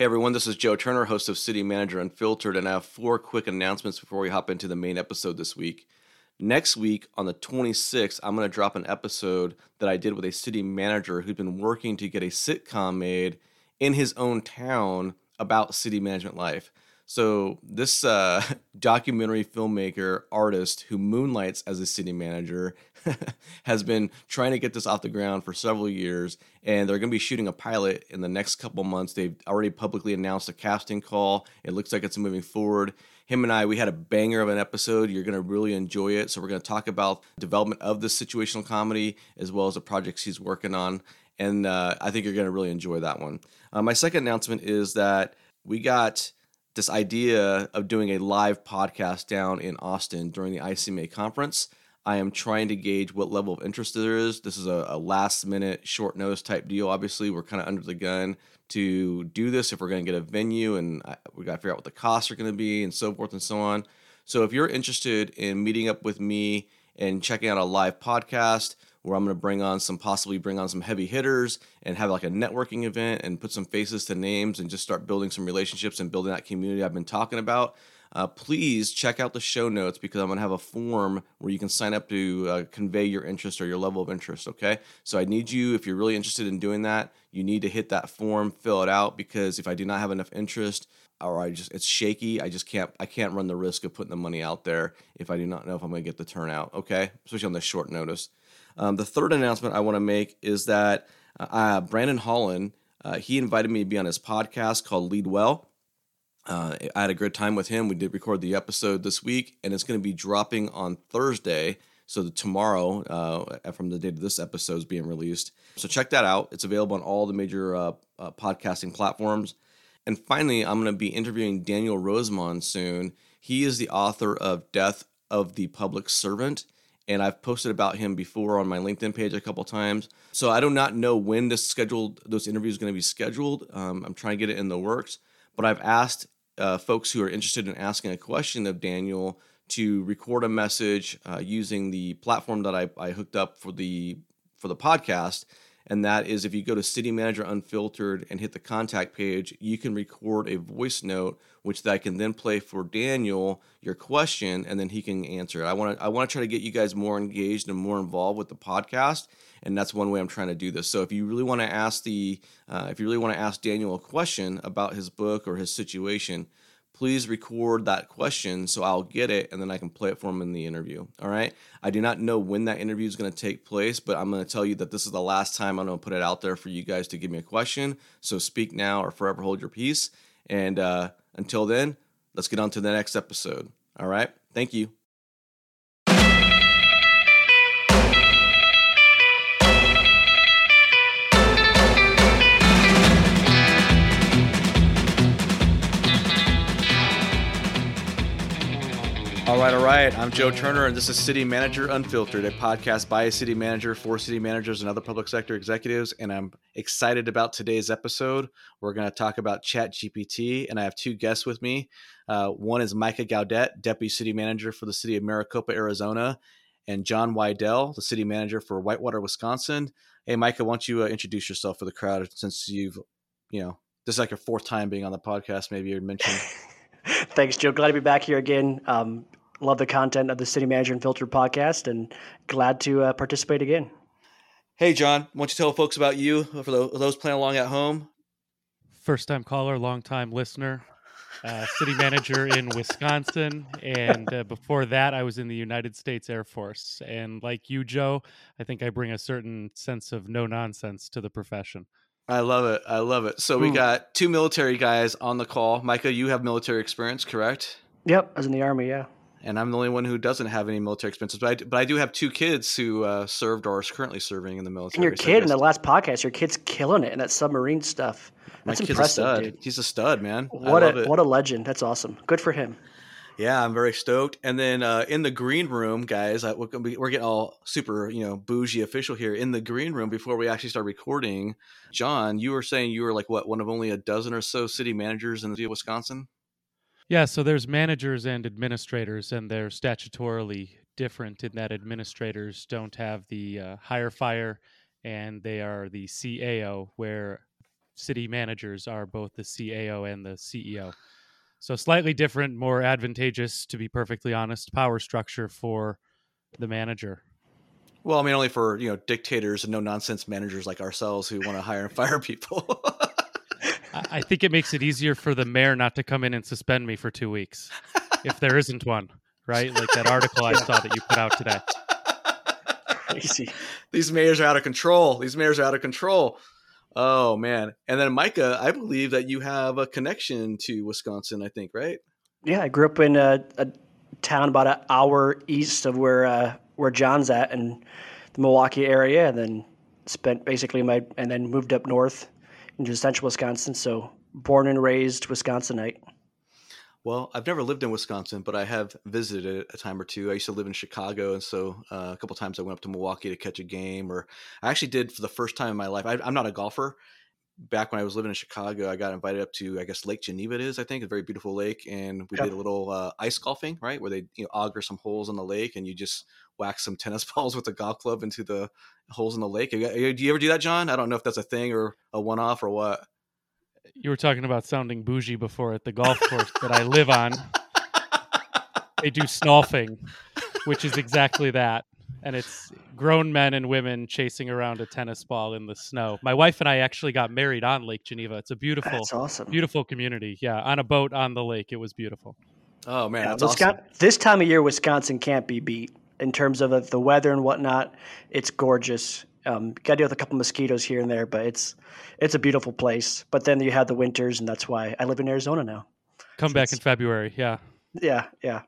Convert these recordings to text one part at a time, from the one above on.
Hey everyone, this is Joe Turner, host of City Manager Unfiltered, and I have four quick announcements before we hop into the main episode this week. Next week, on the 26th, I'm going to drop an episode that I did with a city manager who'd been working to get a sitcom made in his own town about city management life. So, this uh, documentary filmmaker, artist who moonlights as a city manager has been trying to get this off the ground for several years, and they're going to be shooting a pilot in the next couple months. They've already publicly announced a casting call. It looks like it's moving forward. Him and I, we had a banger of an episode. You're going to really enjoy it. So we're going to talk about development of this situational comedy as well as the projects he's working on, and uh, I think you're going to really enjoy that one. Uh, my second announcement is that we got this idea of doing a live podcast down in Austin during the ICMA conference. I am trying to gauge what level of interest there is. This is a, a last minute, short notice type deal. Obviously, we're kind of under the gun to do this if we're going to get a venue, and uh, we got to figure out what the costs are going to be and so forth and so on. So, if you're interested in meeting up with me and checking out a live podcast, where I'm going to bring on some possibly bring on some heavy hitters and have like a networking event and put some faces to names and just start building some relationships and building that community I've been talking about uh, please check out the show notes because I'm going to have a form where you can sign up to uh, convey your interest or your level of interest. Okay. So I need you, if you're really interested in doing that, you need to hit that form, fill it out because if I do not have enough interest, or I just it's shaky. I just can't I can't run the risk of putting the money out there if I do not know if I'm going to get the turnout. Okay, especially on this short notice. Um, the third announcement I want to make is that uh, Brandon Holland uh, he invited me to be on his podcast called Lead Well. Uh, I had a great time with him. We did record the episode this week, and it's going to be dropping on Thursday. So tomorrow, uh, from the date of this episode is being released. So check that out. It's available on all the major uh, uh podcasting platforms. And finally, I'm going to be interviewing Daniel Rosemond soon. He is the author of Death of the Public Servant, and I've posted about him before on my LinkedIn page a couple times. So I do not know when this scheduled those interviews going to be scheduled. Um, I'm trying to get it in the works, but I've asked uh, folks who are interested in asking a question of Daniel to record a message uh, using the platform that I, I hooked up for the for the podcast and that is if you go to City Manager Unfiltered and hit the contact page, you can record a voice note, which I can then play for Daniel your question, and then he can answer it. I want to I want to try to get you guys more engaged and more involved with the podcast, and that's one way I'm trying to do this. So if you really want to ask the uh, if you really want to ask Daniel a question about his book or his situation, please record that question so I'll get it and then I can play it for him in the interview. All right. I do not know when that interview is going to take place, but I'm going to tell you that this is the last time I'm going to put it out there for you guys to give me a question. So speak now or forever hold your peace. And uh, until then, let's get on to the next episode. All right. Thank you. All right, all right. I'm Joe Turner, and this is City Manager Unfiltered, a podcast by a city manager for city managers and other public sector executives. And I'm excited about today's episode. We're going to talk about Chat GPT, and I have two guests with me. Uh, one is Micah Gaudet, Deputy City Manager for the city of Maricopa, Arizona, and John Weidl, the City Manager for Whitewater, Wisconsin. Hey, Micah, why don't you uh, introduce yourself for the crowd since you've, you know, this is like your fourth time being on the podcast, maybe you mentioned. Thanks, Joe. Glad to be back here again. Um, love the content of the City Manager Unfiltered podcast and glad to uh, participate again. Hey, John, why don't you tell folks about you for those playing along at home? First time caller, long time listener, uh, city manager in Wisconsin. And uh, before that, I was in the United States Air Force. And like you, Joe, I think I bring a certain sense of no nonsense to the profession. I love it. I love it. So Ooh. we got two military guys on the call. Micah, you have military experience, correct? Yep, I was in the Army, yeah and I'm the only one who doesn't have any military expenses. But I, but I do have two kids who uh, served or are currently serving in the military. And your kid so in the last podcast, your kid's killing it in that submarine stuff. That's impressive, a dude. He's a stud, man. What a it. what a legend. That's awesome. Good for him. Yeah, I'm very stoked. And then uh, in the green room, guys, I, we're, we're getting all super, you know, bougie official here. In the green room, before we actually start recording, John, you were saying you were like what one of only a dozen or so city managers in the state of Wisconsin. Yeah, so there's managers and administrators, and they're statutorily different in that administrators don't have the uh, hire fire, and they are the CAO, where city managers are both the CAO and the CEO. So slightly different, more advantageous, to be perfectly honest, power structure for the manager. Well, I mean, only for you know dictators and no nonsense managers like ourselves who want to hire and fire people. I think it makes it easier for the mayor not to come in and suspend me for two weeks, if there isn't one, right? Like that article I saw that you put out today. Crazy. These mayors are out of control. These mayors are out of control. Oh man! And then Micah, I believe that you have a connection to Wisconsin. I think, right? Yeah, I grew up in a, a town about an hour east of where uh, where John's at in the Milwaukee area, and then spent basically my and then moved up north into central Wisconsin. So born and raised Wisconsinite. Well, I've never lived in Wisconsin, but I have visited it a time or two. I used to live in Chicago, and so uh, a couple times I went up to Milwaukee to catch a game. Or I actually did for the first time in my life. I, I'm not a golfer. Back when I was living in Chicago, I got invited up to I guess Lake Geneva. It is, I think, a very beautiful lake, and we Yep. did a little uh, ice golfing, right, where they you know auger some holes in the lake, and you just whack some tennis balls with a golf club into the holes in the lake. Do you ever do that, John? I don't know if that's a thing or a one-off or what. You were talking about sounding bougie before at the golf course that I live on. They do snolfing, which is exactly that. And it's grown men and women chasing around a tennis ball in the snow. My wife and I actually got married on Lake Geneva. It's a beautiful, That's awesome. beautiful community. Yeah, on a boat on the lake. It was beautiful. Oh man, Yeah, that's awesome. This time of year, Wisconsin can't be beat in terms of uh, the weather and whatnot. It's gorgeous. Um, Got to deal with a couple mosquitoes here and there, but it's it's a beautiful place. But then you have the winters, and that's why I live in Arizona now. Come back in February. Yeah. Yeah, yeah.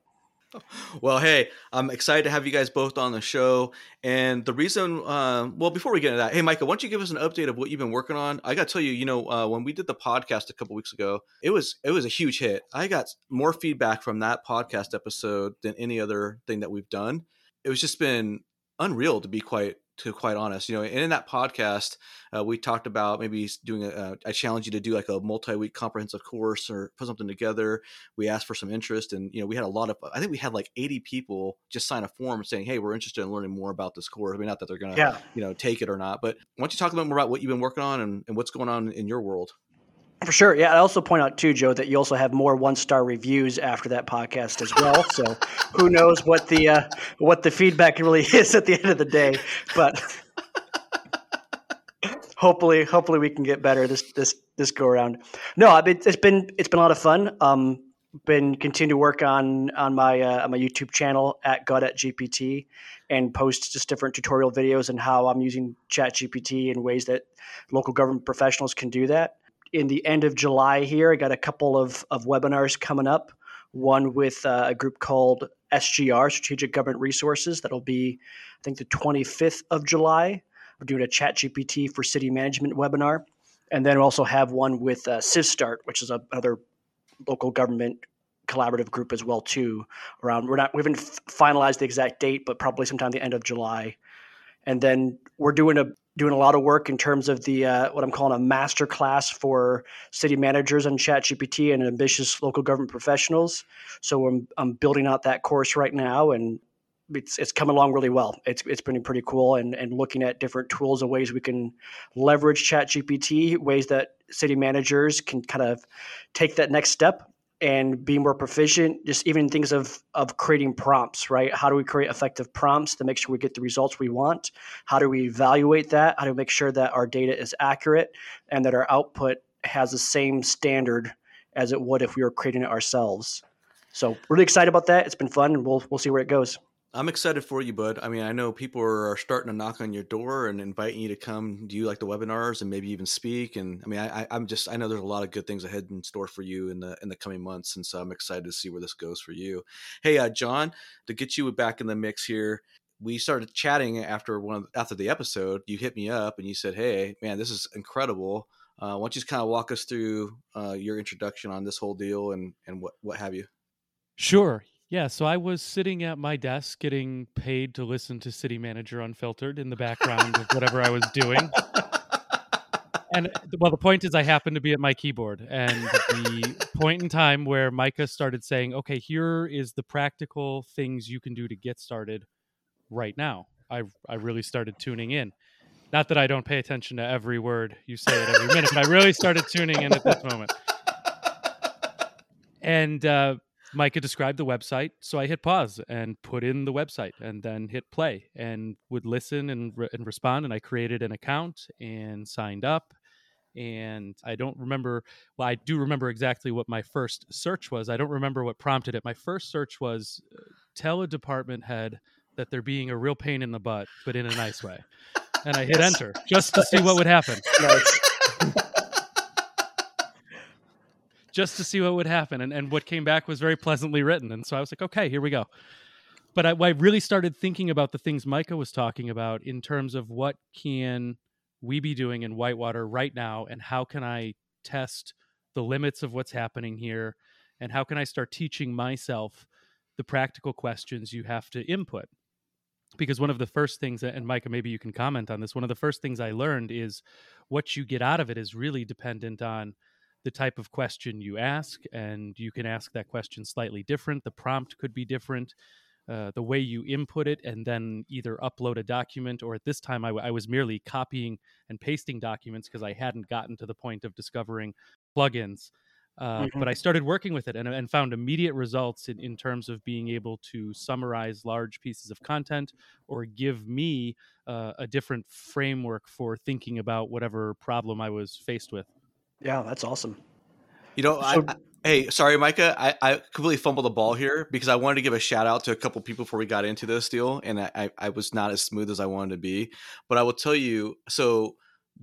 Well, hey, I'm excited to have you guys both on the show. And the reason, uh, well, before we get into that, hey, Micah, why don't you give us an update of what you've been working on? I got to tell you, you know, uh, when we did the podcast a couple weeks ago, it was it was a huge hit. I got more feedback from that podcast episode than any other thing that we've done. It was just been unreal to be quite to quite honest you know and in that podcast uh, we talked about maybe doing a uh, i challenge you to do like a multi-week comprehensive course or put something together. We asked for some interest and you know we had a lot of i think we had like 80 people just sign a form saying hey we're interested in learning more about this course. I mean not that they're gonna Yeah. you know take it or not but why don't you talk a bit more about what you've been working on and, and what's going on in your world For sure. Yeah. I also point out too, Joe, that you also have more one star reviews after that podcast as well. so who knows what the uh, what the feedback really is at the end of the day. But hopefully, hopefully we can get better this this this go around. No, I mean it's been it's been a lot of fun. Um, been continue to work on on my uh, on my YouTube channel at gut at GPT and post just different tutorial videos and how I'm using Chat GPT in ways that local government professionals can do that in the end of July here. I got a couple of, of webinars coming up. One with uh, a group called SGR, Strategic Government Resources. That'll be, I think, the 25th of July. We're doing a Chat GPT for City Management webinar. And then we also have one with uh, CivStart, which is a, another local government collaborative group as well too. Around we're not we haven't finalized the exact date, but probably sometime the end of July. And then we're doing a doing a lot of work in terms of the uh, what I'm calling a master class for city managers on ChatGPT and ambitious local government professionals. So I'm I'm building out that course right now, and it's it's coming along really well. It's it's been pretty cool, and and looking at different tools and ways we can leverage ChatGPT, ways that city managers can kind of take that next step and be more proficient just even things of of creating prompts right? How do we create effective prompts to make sure we get the results we want? How do we evaluate that? How do we make sure that our data is accurate and that our output has the same standard as it would if we were creating it ourselves? So really excited about that. It's been fun and we'll we'll see where it goes I'm excited for you, bud. I mean, I know people are starting to knock on your door and inviting you to come do you like the webinars and maybe even speak. And I mean, I- I'm just I know there's a lot of good things ahead in store for you in the in the coming months, and so I'm excited to see where this goes for you. Hey, uh, John, to get you back in the mix here. We started chatting after one of, after the episode. You hit me up and you said, "Hey, man, this is incredible. Uh, why don't you just kind of walk us through uh, your introduction on this whole deal and and what what have you?" Sure. Yeah. So I was sitting at my desk getting paid to listen to City Manager Unfiltered in the background of whatever I was doing. And well, the point is, I happened to be at my keyboard, and the point in time where Micah started saying, "Okay, here is the practical things you can do to get started right now." I I really started tuning in, Not that I don't pay attention to every word you say at every minute, but I really started tuning in at this moment. And uh, Micah described the website, so I hit pause and put in the website, and then hit play, and would listen and, re- and respond. And I created an account and signed up. And I don't remember. Well, I do remember exactly what my first search was. I don't remember what prompted it. My first search was uh, tell a department head that they're being a real pain in the butt, but in a nice way. And I hit Yes. enter just to see what would happen. Nice. just to see what would happen. And, and what came back was very pleasantly written. And so I was like, okay, here we go. But I, I really started thinking about the things Micah was talking about in terms of what can we be doing in Whitewater right now, and how can I test the limits of what's happening here, and how can I start teaching myself the practical questions you have to input. Because one of the first things, and Micah, maybe you can comment on this, one of the first things I learned is what you get out of it is really dependent on the type of question you ask, and you can ask that question slightly different. The prompt could be different. Uh, the way you input it, and then either upload a document, or at this time, I, w- I was merely copying and pasting documents because I hadn't gotten to the point of discovering plugins. Uh, Mhm. But I started working with it and, and found immediate results in, in terms of being able to summarize large pieces of content or give me uh, a different framework for thinking about whatever problem I was faced with. Yeah, that's awesome. You know, So- I, hey, sorry, Micah. I, I completely fumbled the ball here because I wanted to give a shout out to a couple people before we got into this deal, and I, I, I was not as smooth as I wanted to be. But I will tell you, so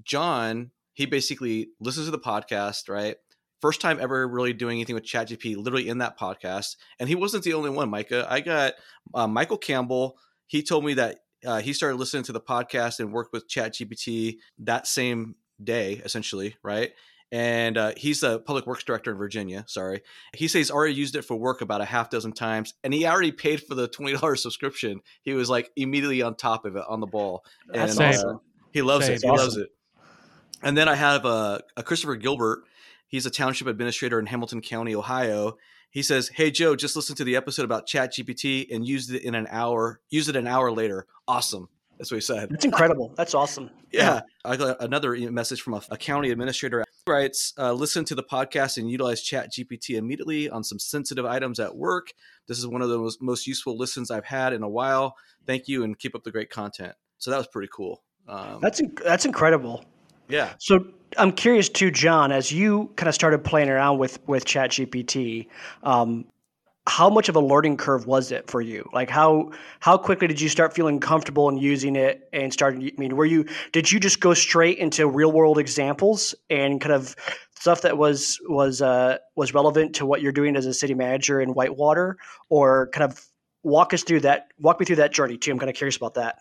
John, he basically listens to the podcast, right? First time ever really doing anything with ChatGPT, literally in that podcast, and he wasn't the only one. Micah, I got uh, Michael Campbell. He told me that uh, he started listening to the podcast and worked with ChatGPT that same day, essentially, right? And uh, he's a public works director in Virginia. Sorry, he says he's already used it for work about a half dozen times, and he already paid for the twenty dollars subscription. He was like immediately on top of it, on the ball. That's And, uh, awesome. He loves Same. it. He Awesome. loves it. And then I have uh, a Christopher Gilbert. He's a township administrator in Hamilton County, Ohio. He says, "Hey Joe, just listen to the episode about ChatGPT and used it in an hour. Use it an hour later. Awesome." That's what he said. That's incredible. That's awesome. Yeah. I got another message from a, a county administrator. Writes, uh, listen to the podcast and utilize Chat GPT immediately on some sensitive items at work. This is one of the most, most useful listens I've had in a while. Thank you and keep up the great content. So that was pretty cool. Um, That's that's incredible. yeah. So I'm curious too, John, as you kind of started playing around with with ChatGPT, um, how much of a learning curve was it for you? Like how how quickly did you start feeling comfortable in using it and starting? I mean, were you did you just go straight into real world examples and kind of stuff that was was uh, was relevant to what you're doing as a city manager in Whitewater, or kind of walk us through that walk me through that journey too? I'm kind of curious about that.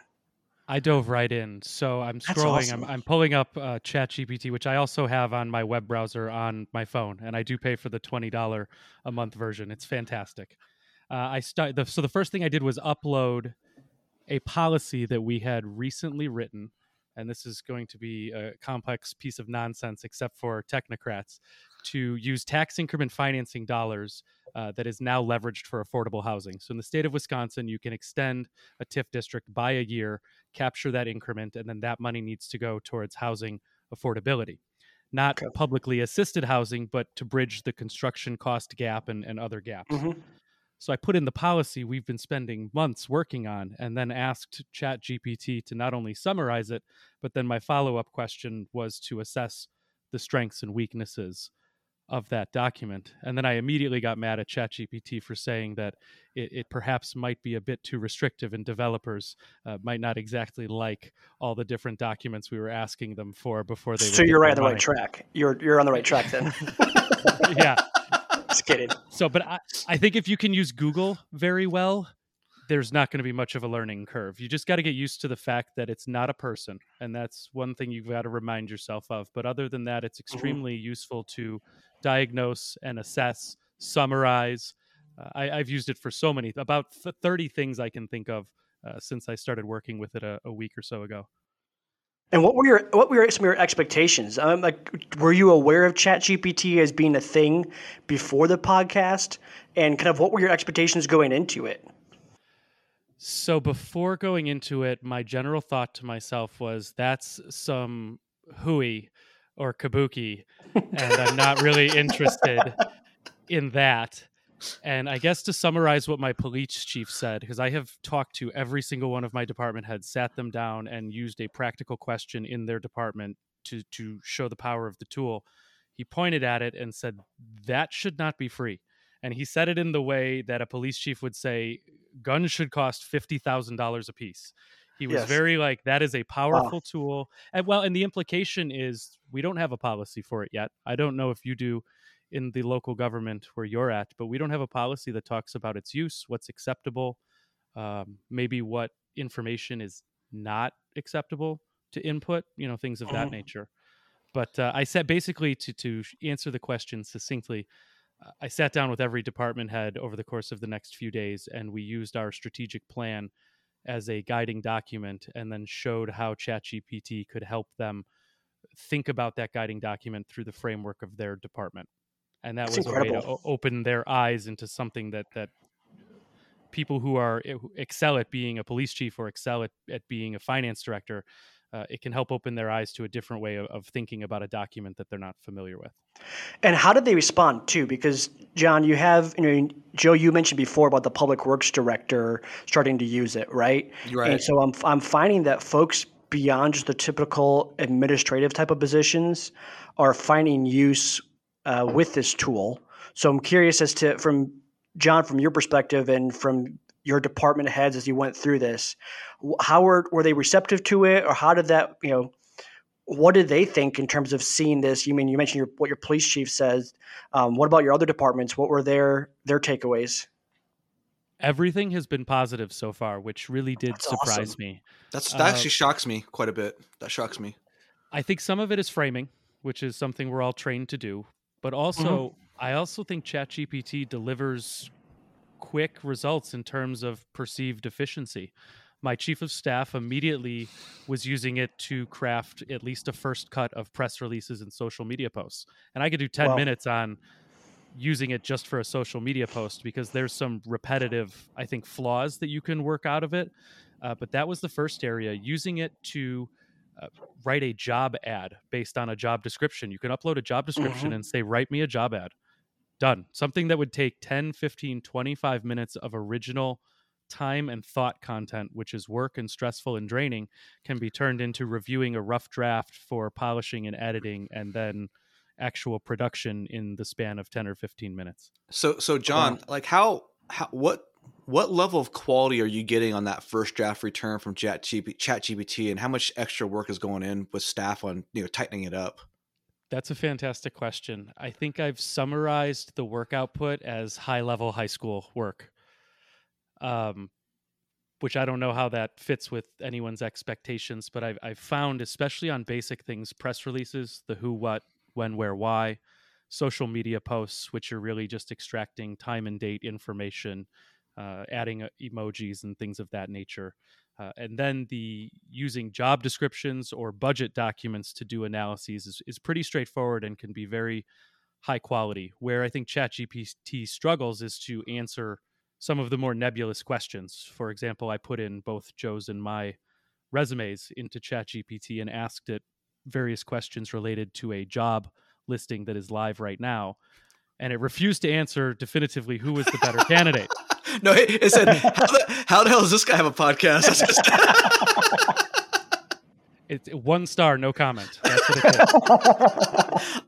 I dove right in. So I'm scrolling. awesome. I'm, I'm pulling up uh, ChatGPT, which I also have on my web browser on my phone, and I do pay for the twenty dollar a month version. It's fantastic. Uh, I start. The, so the first thing I did was upload a policy that we had recently written, and this is going to be a complex piece of nonsense, except for technocrats, to use tax increment financing dollars uh, that is now leveraged for affordable housing. So in the state of Wisconsin, you can extend a TIF district by a year capture that increment, and then that money needs to go towards housing affordability. Not Okay. publicly assisted housing, but to bridge the construction cost gap and, and other gaps. Mhm. So I put in the policy we've been spending months working on, and then asked ChatGPT to not only summarize it, but then my follow up question was to assess the strengths and weaknesses of that document. And then I immediately got mad at ChatGPT for saying that it, it perhaps might be a bit too restrictive and developers uh, might not exactly like all the different documents we were asking them for before they. So you're right on the right track. You're you're on the right track then. yeah. Just kidding. So, but I, I think if you can use Google very well, there's not going to be much of a learning curve. You just got to get used to the fact that it's not a person. And that's one thing you've got to remind yourself of. But other than that, it's extremely useful to diagnose and assess, summarize. Uh, I, I've used it for so many, about 30 things I can think of uh, since I started working with it a, a week or so ago. And what were your what were some of your expectations? Um, like, were you aware of ChatGPT as being a thing before the podcast? And kind of what were your expectations going into it? So before going into it, my general thought to myself was that's some hooey or kabuki, and I'm not really interested in that. And I guess to summarize what my police chief said, because I have talked to every single one of my department heads, sat them down, and used a practical question in their department to to show the power of the tool. He pointed at it and said that should not be free. And he said it in the way that a police chief would say guns should cost fifty thousand dollars a piece. He was Yes. very like that is a powerful tool. And well, and the implication is we don't have a policy for it yet. I don't know if you do in the local government where you're at, but we don't have a policy that talks about its use, what's acceptable, um, maybe what information is not acceptable to input, you know, things of that Mhm. nature. But uh, I said basically to to answer the question succinctly, uh, I sat down with every department head over the course of the next few days, and we used our strategic plan as a guiding document, and then showed how ChatGPT could help them think about that guiding document through the framework of their department. And that That's was a way to o- open their eyes into something that that people who are who excel at being a police chief or excel at, at being a finance director uh, it can help open their eyes to a different way of, of thinking about a document that they're not familiar with And how did they respond too? Because John, you have, you know, Joe, you mentioned before about the public works director starting to use it, right? Right. And so I'm I'm finding that folks beyond just the typical administrative type of positions are finding use uh, with this tool. So I'm curious as to from John, from your perspective and from your department heads as you went through this, wh- how were were they receptive to it, or how did that, you know? what did they think in terms of seeing this? You mean you mentioned your, what your police chief says. Um, what about your other departments? What were their their takeaways? everything has been positive so far which really did That's surprise awesome. me That's that Uh, actually shocks me quite a bit. That shocks me. I think some of it is framing, which is something we're all trained to do. But also, I also think ChatGPT delivers quick results in terms of perceived efficiency. My chief of staff immediately was using it to craft at least a first cut of press releases and social media posts. And I could do 10 Wow. minutes on using it just for a social media post because there's some repetitive, I think, flaws that you can work out of it. Uh, but that was the first area. Using it to uh, write a job ad based on a job description. You can upload a job description Mhm. and say, write me a job ad. Done. Something that would take 10, 15, 25 minutes of original time and thought content, which is work and stressful and draining, can be turned into reviewing a rough draft for polishing and editing and then actual production in the span of 10 or 15 minutes. So so John, like how how what what level of quality are you getting on that first draft return from Chat GPT, and how much extra work is going in with staff on you know tightening it up? That's a fantastic question. I think I've summarized the work output as high level high school work, um, which I don't know how that fits with anyone's expectations, but I've, I've found, especially on basic things, press releases, the who, what, when, where, why, social media posts, which are really just extracting time and date information, uh, adding uh, emojis and things of that nature. Uh, and then the using job descriptions or budget documents to do analyses is, is pretty straightforward and can be very high quality. Where I think ChatGPT struggles is to answer some of the more nebulous questions. For example, I put in both Joe's and my resumes into ChatGPT and asked it various questions related to a job listing that is live right now. And it refused to answer definitively who was the better candidate. No, it, it said, how the, how the hell does this guy have a podcast? It's one star, no comment. That's what it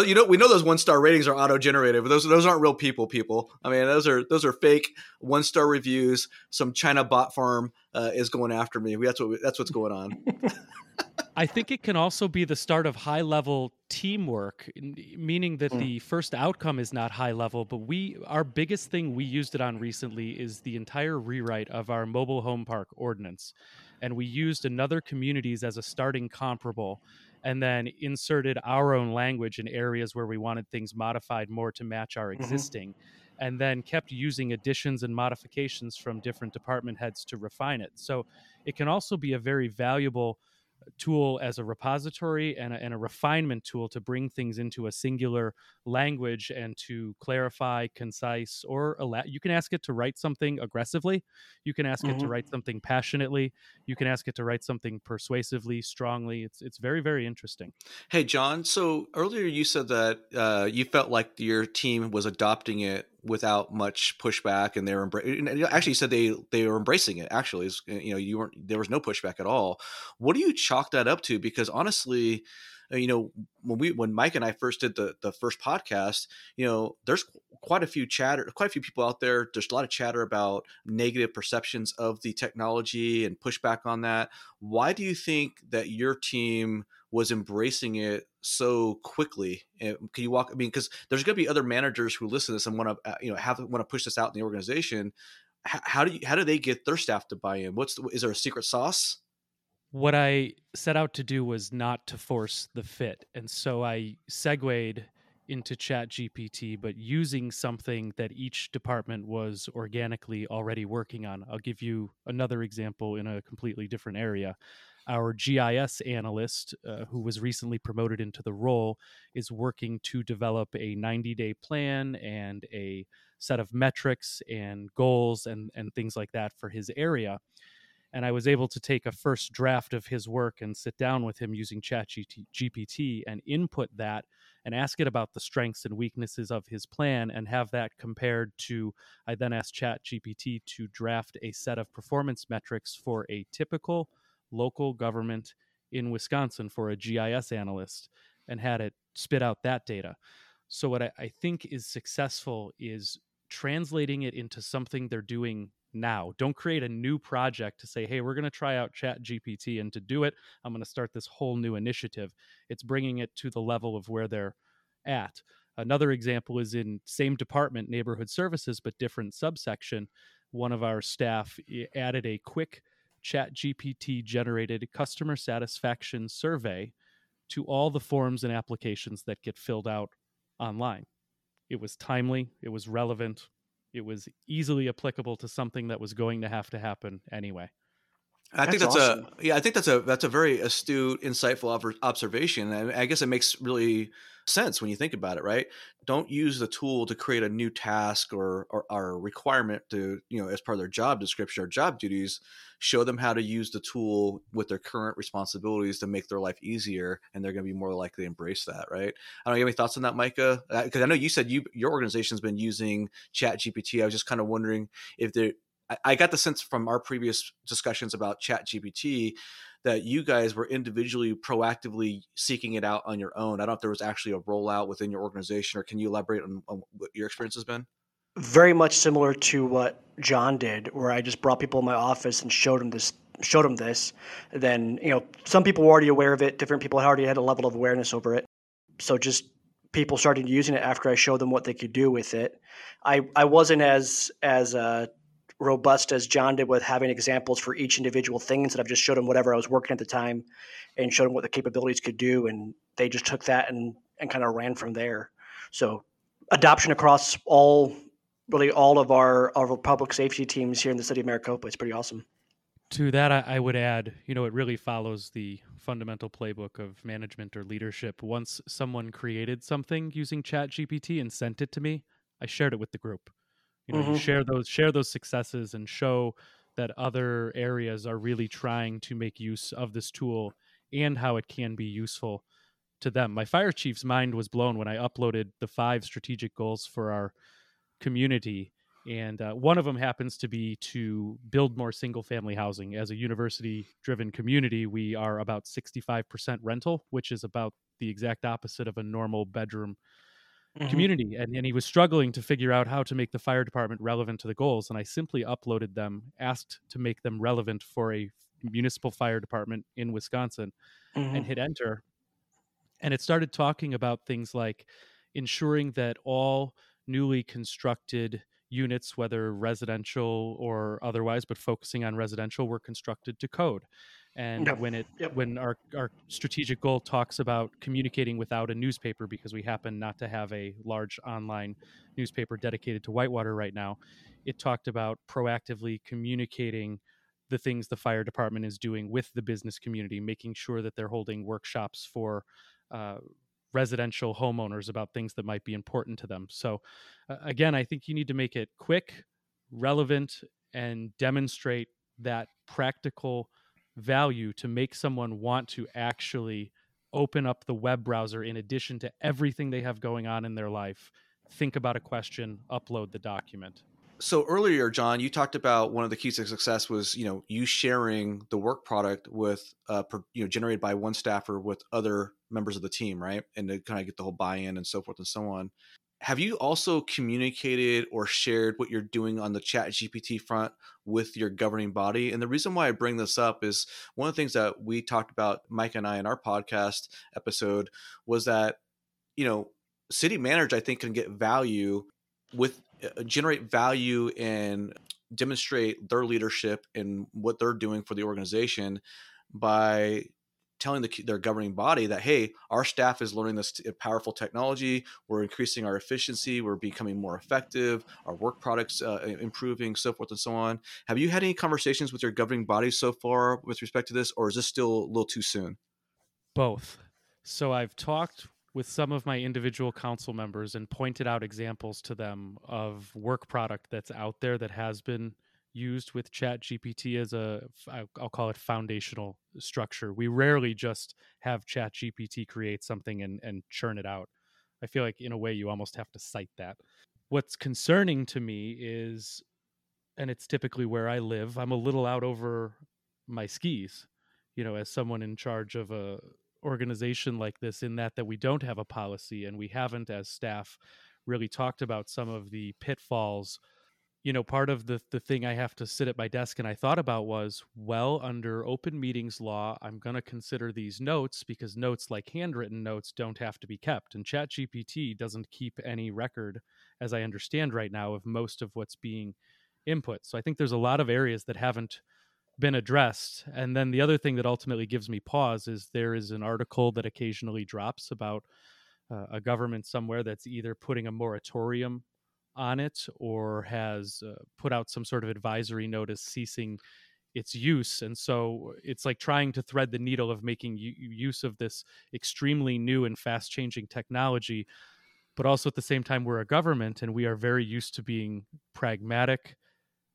you know, we know those one star ratings are auto generated, but those those aren't real people. People, I mean, those are those are fake one star reviews. Some China bot farm uh, is going after me. That's what that's what's going on. I think it can also be the start of high level teamwork, meaning that Mm. the first outcome is not high level, but we our biggest thing we used it on recently is the entire rewrite of our mobile home park ordinance. And we used another communities as a starting comparable and then inserted our own language in areas where we wanted things modified more to match our mm-hmm. existing and then kept using additions and modifications from different department heads to refine it. So it can also be a very valuable tool as a repository and a, and a, refinement tool to bring things into a singular language and to clarify, concise, or allow, you can ask it to write something aggressively. You can ask mm-hmm. it to mm-hmm. write something passionately. You can ask it to write something persuasively, strongly. It's it's very very interesting. Hey John, so earlier you said that uh, you felt like your team was adopting it without much pushback and they're embra- actually said they they were embracing it actually you know you weren't there was no pushback at all. What do you chalk that up to? Because honestly uh, you know when we when mike and i first did the the first podcast you know there's quite a few chatter quite a few people out there there's a lot of chatter about negative perceptions of the technology and pushback on that. Why do you think that your team was embracing it so quickly. can you walk? I mean, because there's going to be other managers who listen to this and want to, uh, you know, have want to push this out in the organization. How, how do you, how do they get their staff to buy in? What's the, is there a secret sauce? What I set out to do was not to force the fit, and so I segued into chat gpt but using something that each department was organically already working on i'll give you another example in a completely different area our GIS analyst, uh, who was recently promoted into the role, is working to develop a 90 day plan and a set of metrics and goals and, and things like that for his area. And I was able to take a first draft of his work and sit down with him using ChatGPT and input that and ask it about the strengths and weaknesses of his plan and have that compared to. I then asked ChatGPT to draft a set of performance metrics for a typical local government in Wisconsin for a GIS analyst and had it spit out that data. So, what I, I, think is successful is translating it into something they're doing now. Don't create a new project to say, hey, we're going to try out Chat GPT. And to do it, I'm going to start this whole new initiative. It's bringing it to the level of where they're at. Another example is in same department, neighborhood services, but different subsection. One of our staff eh, added a quick chat gpt generated customer satisfaction survey to all the forms and applications that get filled out online. It was timely it was relevant it was easily applicable to something that was going to have to happen anyway I think that's, awesome. a yeah. I think that's a that's a very astute, insightful observation, and I guess it makes really sense when you think about it, right? Don't use the tool to create a new task or, or, or requirement to you know as part of their job description or job duties. Show them how to use the tool with their current responsibilities to make their life easier, and they're going to be more likely to embrace that, right? I don't know. You have any thoughts on that, Micah? Because I know you said you your organization's been using Chat GPT. I was just kind of wondering if there I got the sense from our previous discussions about Chat GPT that you guys were individually proactively seeking it out on your own. I don't know if there was actually a rollout within your organization, or can you elaborate on, on what your experience has been? Very much similar to what John did, where I just brought people in my office and showed them this. Showed them this. Then you know, some people were already aware of it. Different people already had a level of awareness over it. So just people started using it after I showed them what they could do with it. I I wasn't as as uh, robust as John did with having examples for each individual thing instead of just showed them whatever I was working at the time and showed them what the capabilities could do. And they just took that and, and kind of ran from there. So adoption across all, really all of our, our public safety teams here in the city of Maricopa is pretty awesome. To that, I, would add, you know, it really follows the fundamental playbook of management or leadership. Once someone created something using ChatGPT and sent it to me, I shared it with the group you know mm-hmm. you share those share those successes and show that other areas are really trying to make use of this tool and how it can be useful to them my fire chief's mind was blown when i uploaded the five strategic goals for our community and uh, one of them happens to be to build more single family housing as a university driven community we are about 65% rental which is about the exact opposite of a normal bedroom mm-hmm. community and, and he was struggling to figure out how to make the fire department relevant to the goals and i simply uploaded them asked to make them relevant for a municipal fire department in wisconsin mm-hmm. and hit enter and it started talking about things like ensuring that all newly constructed units, whether residential or otherwise, but focusing on residential, were constructed to code. And yep. when it yep. when our, our strategic goal talks about communicating without a newspaper, because we happen not to have a large online newspaper dedicated to Whitewater right now, it talked about proactively communicating the things the fire department is doing with the business community, making sure that they're holding workshops for uh, residential homeowners about things that might be important to them. So, uh, again, I think you need to make it quick, relevant, and demonstrate that practical value to make someone want to actually open up the web browser in addition to everything they have going on in their life, think about a question, upload the document. So earlier, John, you talked about one of the keys to success was you know you sharing the work product with uh, you know generated by one staffer with other members of the team, right? And to kind of get the whole buy-in and so forth and so on. Have you also communicated or shared what you're doing on the Chat GPT front with your governing body? And the reason why I bring this up is one of the things that we talked about, Mike and I, in our podcast episode, was that you know city managers I think can get value with uh, generate value and demonstrate their leadership and what they're doing for the organization by telling the, their governing body that hey our staff is learning this powerful technology we're increasing our efficiency we're becoming more effective our work products uh, improving so forth and so on. Have you had any conversations with your governing body so far with respect to this or is this still a little too soon? Both. So i've talked with some of my individual council members and pointed out examples to them of work product that's out there that has been used with chat gpt as a i'll call it foundational structure. We rarely just have chat gpt create something and, and churn it out. I feel like in a way you almost have to cite that. What's concerning to me is and it's typically where i live i'm a little out over my skis you know as someone in charge of a organization like this in that that we don't have a policy and we haven't as staff really talked about some of the pitfalls you know part of the the thing i have to sit at my desk and i thought about was well under open meetings law i'm going to consider these notes because notes like handwritten notes don't have to be kept and chat gpt doesn't keep any record as i understand right now of most of what's being input so i think there's a lot of areas that haven't been addressed. And then the other thing that ultimately gives me pause is there is an article that occasionally drops about uh, a government somewhere that's either putting a moratorium on it or has uh, put out some sort of advisory notice ceasing its use and so it's like trying to thread the needle of making use of this extremely new and fast changing technology but also at the same time we're a government and we are very used to being pragmatic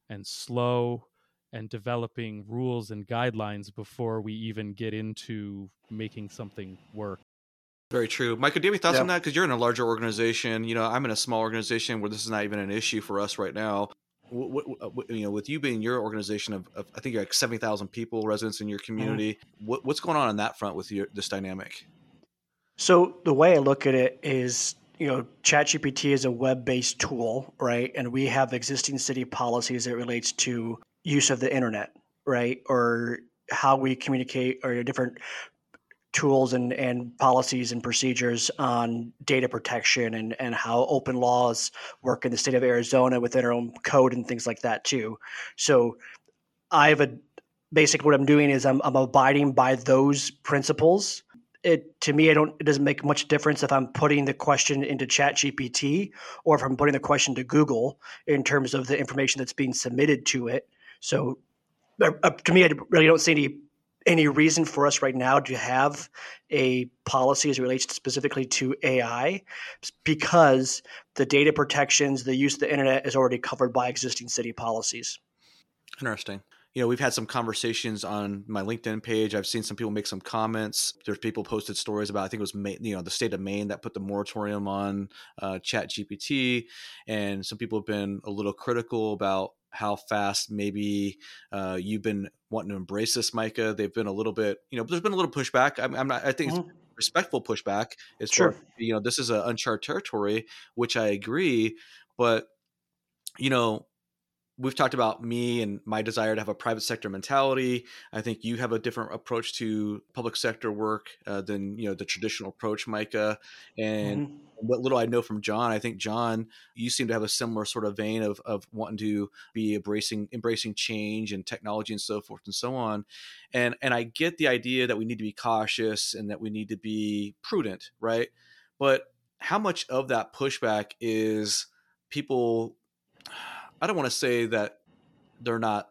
and slow and developing rules and guidelines before we even get into making something work. Very true. Michael, do you have any thoughts on that? Because you're in a larger organization. You know, I'm in a small organization where this is not even an issue for us right now. What, what, what, you know, with you being your organization of, of I think you're like seventy thousand people, residents in your mm-hmm. community. Mm. what's going on on that front with your, this dynamic? So the way I look at it is, you know, ChatGPT is a web-based tool, right? And we have existing city policies that relates to use of the internet, right? Or how we communicate or different tools and, and policies and procedures on data protection and, and how open laws work in the state of Arizona within our own code and things like that too. So I have a basically what I'm doing is I'm, I'm abiding by those principles. It to me, I don't. It doesn't make much difference if I'm putting the question into Chat GPT or if I'm putting the question to Google in terms of the information that's being submitted to it. So uh, uh, to me, I really don't see any any reason for us right now to have a policy as it relates specifically to AI because the data protections, the use of the internet is already covered by existing city policies. Interesting. You know, we've had some conversations on my LinkedIn page. I've seen some people make some comments. There's people posted stories about, I think it was, you know, the state of Maine that put the moratorium on uh, Chat GPT. And some people have been a little critical about how fast maybe uh, you've been wanting to embrace this, Micah. They've been a little bit, you know, there's been a little pushback. I'm, I'm not, I think mm-hmm. it's respectful pushback. It's sure. You know, this is an uncharted territory, which I agree. But, you know, we've talked about me and my desire to have a private sector mentality. I think you have a different approach to public sector work uh, than you know the traditional approach, Micah. And mm-hmm. What little I know from John, I think John, you seem to have a similar sort of vein of of wanting to be embracing embracing change and technology and so forth and so on. And and I get the idea that we need to be cautious and that we need to be prudent, right? But how much of that pushback is people I don't want to say that they're not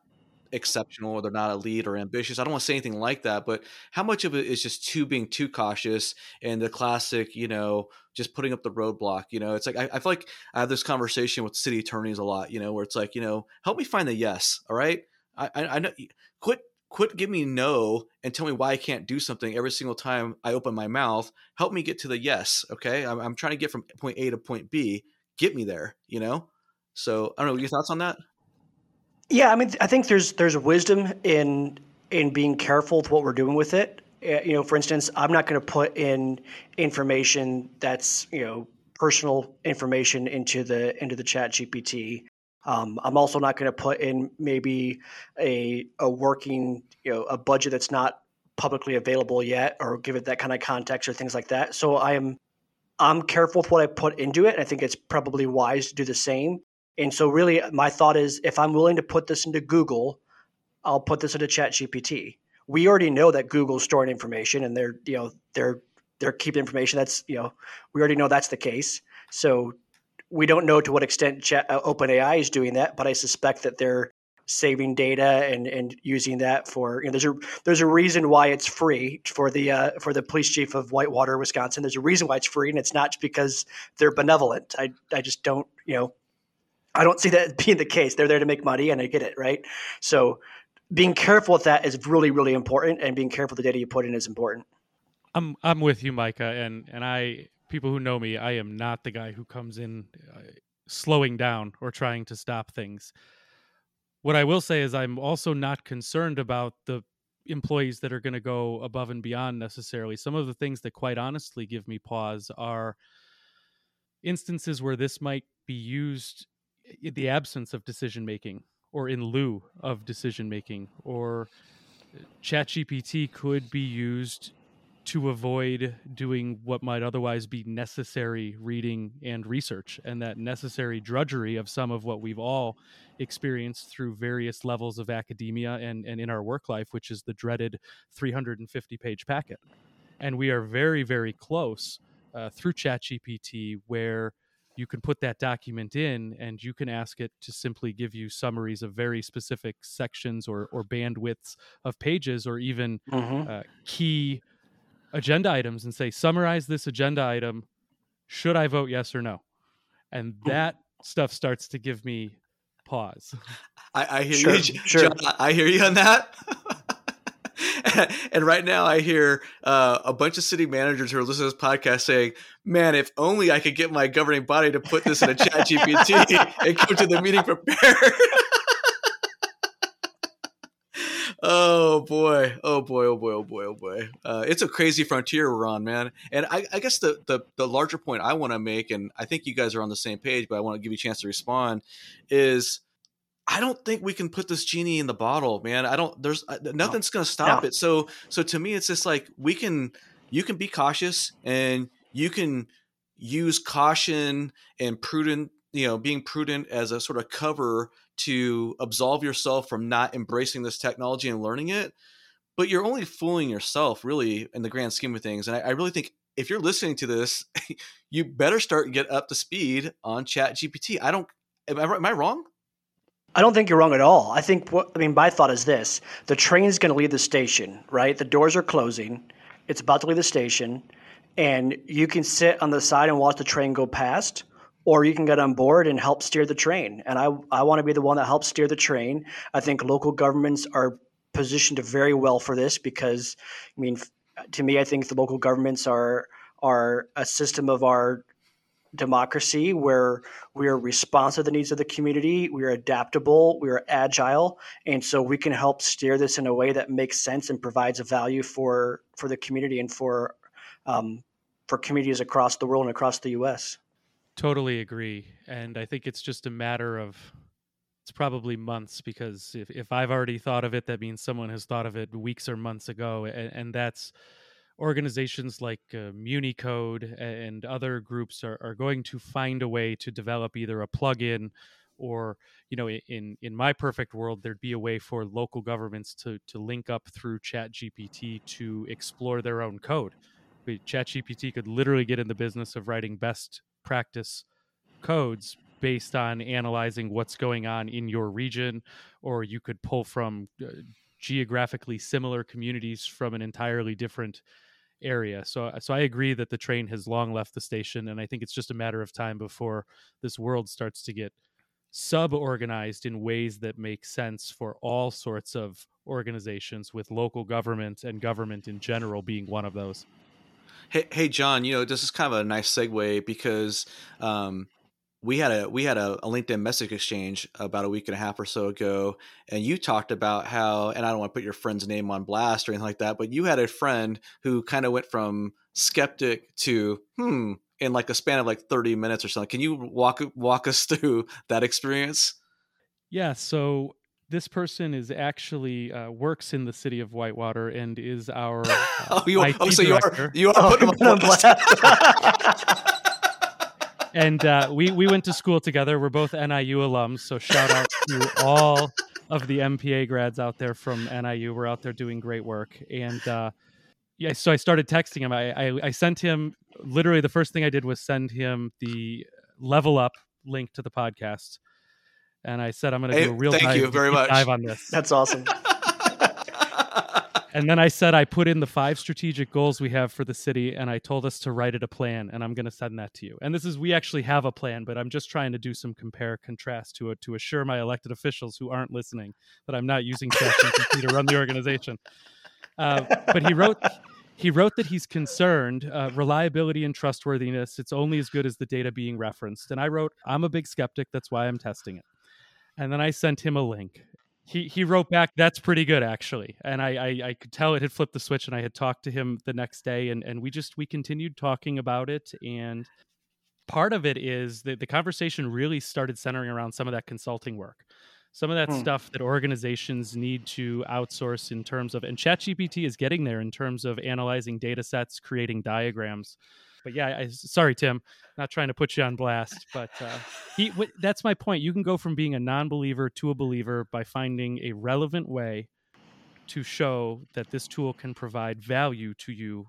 exceptional or they're not elite or ambitious. I don't want to say anything like that, but how much of it is just too being too cautious and the classic, you know, just putting up the roadblock. You know, it's like I, I feel like I have this conversation with city attorneys a lot. You know, where it's like, you know, help me find the yes. All right, I, I, I know. Quit quit give me no and tell me why I can't do something every single time I open my mouth. Help me get to the yes. Okay. I'm, I'm trying to get from point A to point B. Get me there, you know? So I don't know. Your thoughts on that? Yeah. I mean, I think there's, there's wisdom in, in being careful with what we're doing with it. You know, for instance, I'm not going to put in information that's, you know, personal information into the, into the chat GPT. Um, I'm also not going to put in maybe a a working you know a budget that's not publicly available yet, or give it that kind of context or things like that. So I am I'm careful with what I put into it. I think it's probably wise to do the same. And so really, my thought is if I'm willing to put this into Google, I'll put this into Chat GPT. We already know that Google's storing information, and they're you know they're they're keeping information. That's you know we already know that's the case. So we don't know to what extent uh, OpenAI is doing that, but I suspect that they're saving data and, and using that for you know there's a there's a reason why it's free for the uh, for the police chief of Whitewater, Wisconsin. There's a reason why it's free, and it's not because they're benevolent. I I just don't you know I don't see that being the case. They're there to make money, and I get it right. So being careful with that is really really important, and being careful the data you put in is important. I'm I'm with you, Micah, and and I people who know me, I am not the guy who comes in uh, slowing down or trying to stop things. What I will say is, I'm also not concerned about the employees that are going to go above and beyond necessarily. Some of the things that, quite honestly, give me pause are instances where this might be used the absence of decision making or in lieu of decision making or uh, ChatGPT could be used to avoid doing what might otherwise be necessary reading and research and that necessary drudgery of some of what we've all experienced through various levels of academia and, and in our work life, which is the dreaded 350 page packet. And we are very, very close uh, through ChatGPT where you can put that document in and you can ask it to simply give you summaries of very specific sections or, or bandwidths of pages or even mm-hmm. uh, key agenda items and say, summarize this agenda item. Should I vote yes or no? And that stuff starts to give me pause. I, I hear sure, you, sure. John, I hear you on that. and right now, I hear uh, a bunch of city managers who are listening to this podcast saying, "Man, if only I could get my governing body to put this in a Chat GPT and come to the meeting prepared." oh boy. Oh boy. Oh boy. Oh boy. Oh boy. Uh, it's a crazy frontier we're on man. And i, I guess the, the, the larger point i want to make and i think you guys are on the same page but i want to give you a chance to respond is i don't think we can put this genie in the bottle man i don't there's uh, nothing's no. gonna stop no. it so so to me it's just like we can you can be cautious and you can use caution and prudent you know being prudent as a sort of cover to absolve yourself from not embracing this technology and learning it but you're only fooling yourself really in the grand scheme of things and I, I really think if you're listening to this you better start get up to speed on chat gpt i don't am I, am I wrong I don't think you're wrong at all. I think what I mean, my thought is this the train is going to leave the station, right? The doors are closing, it's about to leave the station, and you can sit on the side and watch the train go past, or you can get on board and help steer the train. And I, I want to be the one that helps steer the train. I think local governments are positioned very well for this because, I mean, to me, I think the local governments are are a system of our democracy where we are responsive to the needs of the community, we are adaptable, we are agile, and so we can help steer this in a way that makes sense and provides a value for for the community and for um, for communities across the world and across the U.S. Totally agree. And I think it's just a matter of it's probably months because if, if I've already thought of it, that means someone has thought of it weeks or months ago. And, and that's organizations like uh, MuniCode and other groups are, are going to find a way to develop either a plugin or you know in in my perfect world there'd be a way for local governments to to link up through chat gpt to explore their own code. Chat gpt could literally get in the business of writing best practice codes based on analyzing what's going on in your region, or you could pull from uh, geographically similar communities from an entirely different area. So so I agree that the train has long left the station and I think it's just a matter of time before this world starts to get sub-organized in ways that make sense for all sorts of organizations with local government and government in general being one of those. Hey, hey, John. You know this is kind of a nice segue because um, we had a we had a, a, LinkedIn message exchange about a week and a half or so ago, and you talked about how, and I don't want to put your friend's name on blast or anything like that, but you had a friend who kind of went from skeptic to hmm in like a span of like thirty minutes or something. Can you walk walk us through that experience? Yeah. So this person is actually uh, works in the city of Whitewater and is our uh, oh, you are, oh, so you are you are oh, putting him on blast. and uh, we we went to school together. We're both NIU alums, so shout out to all of the MPA grads out there from NIU. We're out there doing great work, and uh, yeah, so I started texting him. I, I I sent him literally the first thing I did was send him the level up link to the podcast, and I said I'm going to do a real thank dive, you very much. dive on this. That's awesome. And then I said I put in the five strategic goals we have for the city, and I told us to write it a plan, and I'm going to send that to you. And this is we actually have a plan, but I'm just trying to do some compare contrast to it to assure my elected officials who aren't listening that I'm not using ChatGPT to run the organization. Uh, but he wrote. He wrote that he's concerned uh, reliability and trustworthiness. It's only as good as the data being referenced. And I wrote, I'm a big skeptic. That's why I'm testing it. And then I sent him a link he he wrote back that's pretty good actually. And I, I, I could tell it had flipped the switch and i had talked to him the next day and and we just we continued talking about it. And part of it is that the conversation really started centering around some of that consulting work. Some of that hmm. stuff that organizations need to outsource in terms of and chatgpt is getting there in terms of analyzing data sets creating diagrams but yeah, I, sorry, Tim, not trying to put you on blast, but uh, he, w- that's my point. You can go from being a non-believer to a believer by finding a relevant way to show that this tool can provide value to you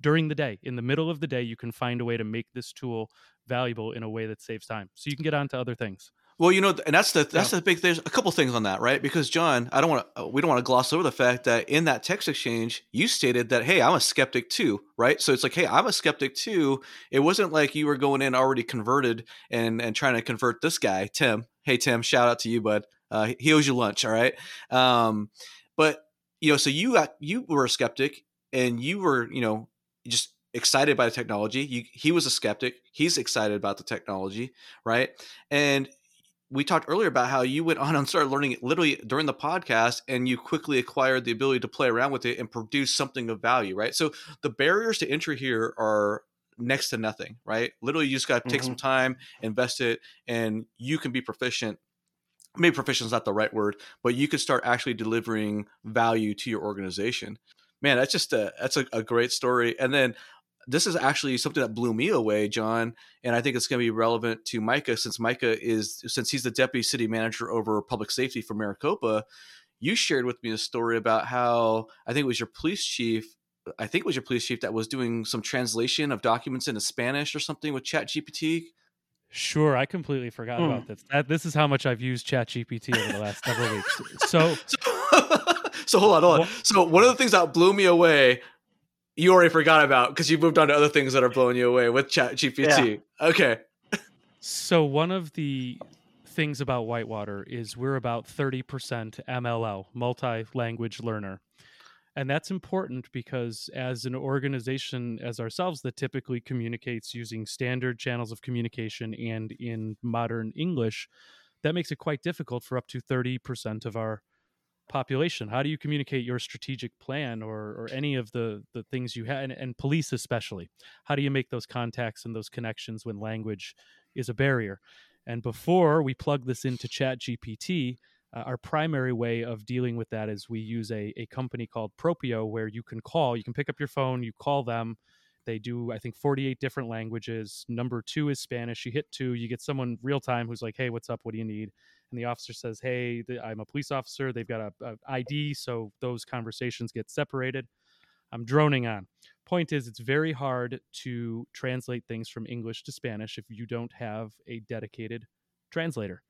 during the day. In the middle of the day, you can find a way to make this tool valuable in a way that saves time, so you can get on to other things. Well, you know, and that's the that's yeah. the big. There's a couple things on that, right? Because John, I don't want to. Uh, we don't want to gloss over the fact that in that text exchange, you stated that, hey, I'm a skeptic too, right? So it's like, hey, I'm a skeptic too. It wasn't like you were going in already converted and and trying to convert this guy, Tim. Hey, Tim, shout out to you, bud. Uh, he owes you lunch, all right? Um, but you know, so you got you were a skeptic, and you were, you know, just excited by the technology. You, he was a skeptic. He's excited about the technology, right? And we talked earlier about how you went on and started learning it literally during the podcast and you quickly acquired the ability to play around with it and produce something of value right? So the barriers to entry here are next to nothing right? Literally you just got to take mm-hmm. some time invest it and you can be proficient. Maybe proficient is not the right word but you can start actually delivering value to your organization. Man that's just a that's a, a great story. And then this is actually something that blew me away, John, and I think it's going to be relevant to Micah since Micah is since he's the deputy city manager over public safety for Maricopa. You shared with me a story about how I think it was your police chief. I think it was your police chief that was doing some translation of documents into Spanish or something with Chat GPT. Sure, I completely forgot mm. about this. That, this is how much I've used Chat GPT over the last several weeks. So, so, so hold on, hold on. So one of the things that blew me away you already forgot about because you moved on to other things that are blowing you away with Chat GPT. Yeah. Okay. so one of the things about Whitewater is we're about 30% MLL, multi-language learner. And that's important because as an organization as ourselves that typically communicates using standard channels of communication and in modern English, that makes it quite difficult for up to 30% of our population? How do you communicate your strategic plan or or any of the the things you have and, and, police especially? How do you make those contacts and those connections when language is a barrier? And before we plug this into chat gpt uh, our primary way of dealing with that is we use a, a company called propio where you can call you can pick up your phone you call them. They do i think 48 different languages. Number two is spanish. You hit two you get someone real time who's like hey what's up? What do you need and the officer says, "Hey, I'm a police officer. They've got a, a ID, so those conversations get separated." I'm droning on. point is, it's very hard to translate things from English to Spanish if you don't have a dedicated translator.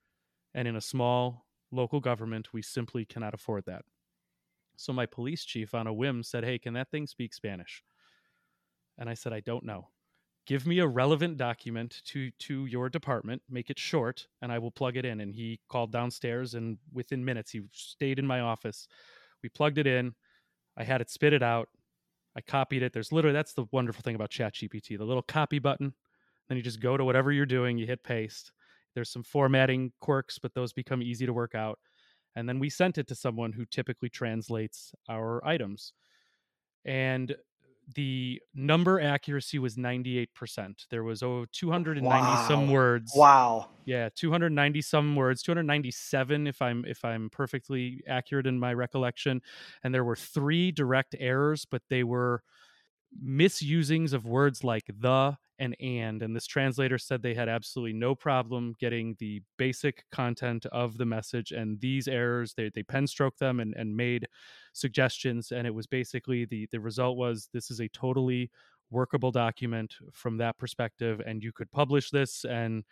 And in a small local government, we simply cannot afford that. So my police chief, on a whim, said, Hey, can that thing speak Spanish? And I said, I don't know. Give me a relevant document to to your department, make it short, and I will plug it in. And he called downstairs, and within minutes, he stayed in my office. We plugged it in. I had it spit it out. I copied it. There's literally that's the wonderful thing about ChatGPT, the little copy button. Then you just go to whatever you're doing, you hit paste. There's some formatting quirks, but those become easy to work out. And then we sent it to someone who typically translates our items. And the number accuracy was 98%. There was oh 290 Wow. some words. Wow. Yeah, 290 some words, 297 if I'm if I'm perfectly accurate in my recollection. And there were three direct errors, but they were misusings of words like the and and and this translator said they had absolutely no problem getting the basic content of the message and these errors they, they pen stroked them and, and made suggestions and it was basically the the result was this is a totally workable document from that perspective and you could publish this and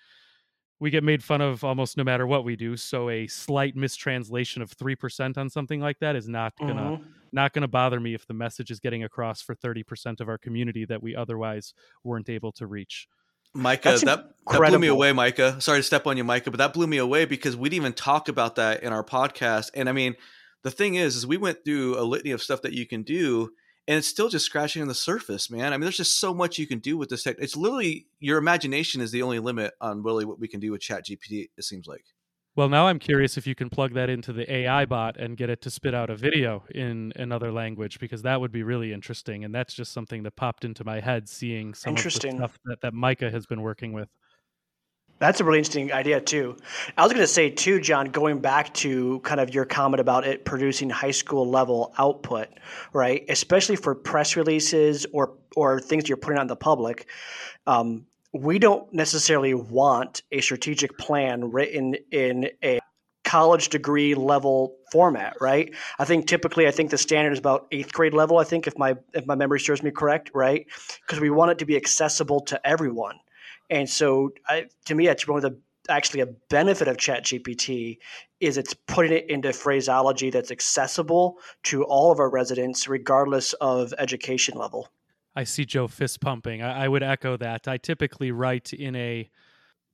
we get made fun of almost no matter what we do so a slight mistranslation of 3% on something like that is not gonna Mhm. not going to bother me if the message is getting across for 30% of our community that we otherwise weren't able to reach. Micah, That's that, that blew me away, Micah. Sorry to step on you, Micah, but that blew me away because we didn't even talk about that in our podcast. And I mean, the thing is, is we went through a litany of stuff that you can do, and it's still just scratching on the surface, man. I mean, there's just so much you can do with this tech. It's literally your imagination is the only limit on really what we can do with Chat GPT. It seems like. Well, now I'm curious if you can plug that into the AI bot and get it to spit out a video in another language because that would be really interesting. And that's just something that popped into my head seeing some of the Interesting. stuff that, that Micah has been working with. That's a really interesting idea too. I was going to say too, John, going back to kind of your comment about it producing high school level output, right? Especially for press releases or or things you're putting out in the public. Um, we don't necessarily want a strategic plan written in a college degree level format, right? I think typically, I think the standard is about eighth grade level. I think if my if my memory serves me correct, right? Because we want it to be accessible to everyone. And so, I, to me, that's one of the actually a benefit of ChatGPT is it's putting it into phraseology that's accessible to all of our residents, regardless of education level. I see Joe fist pumping. I, I would echo that. I typically write in a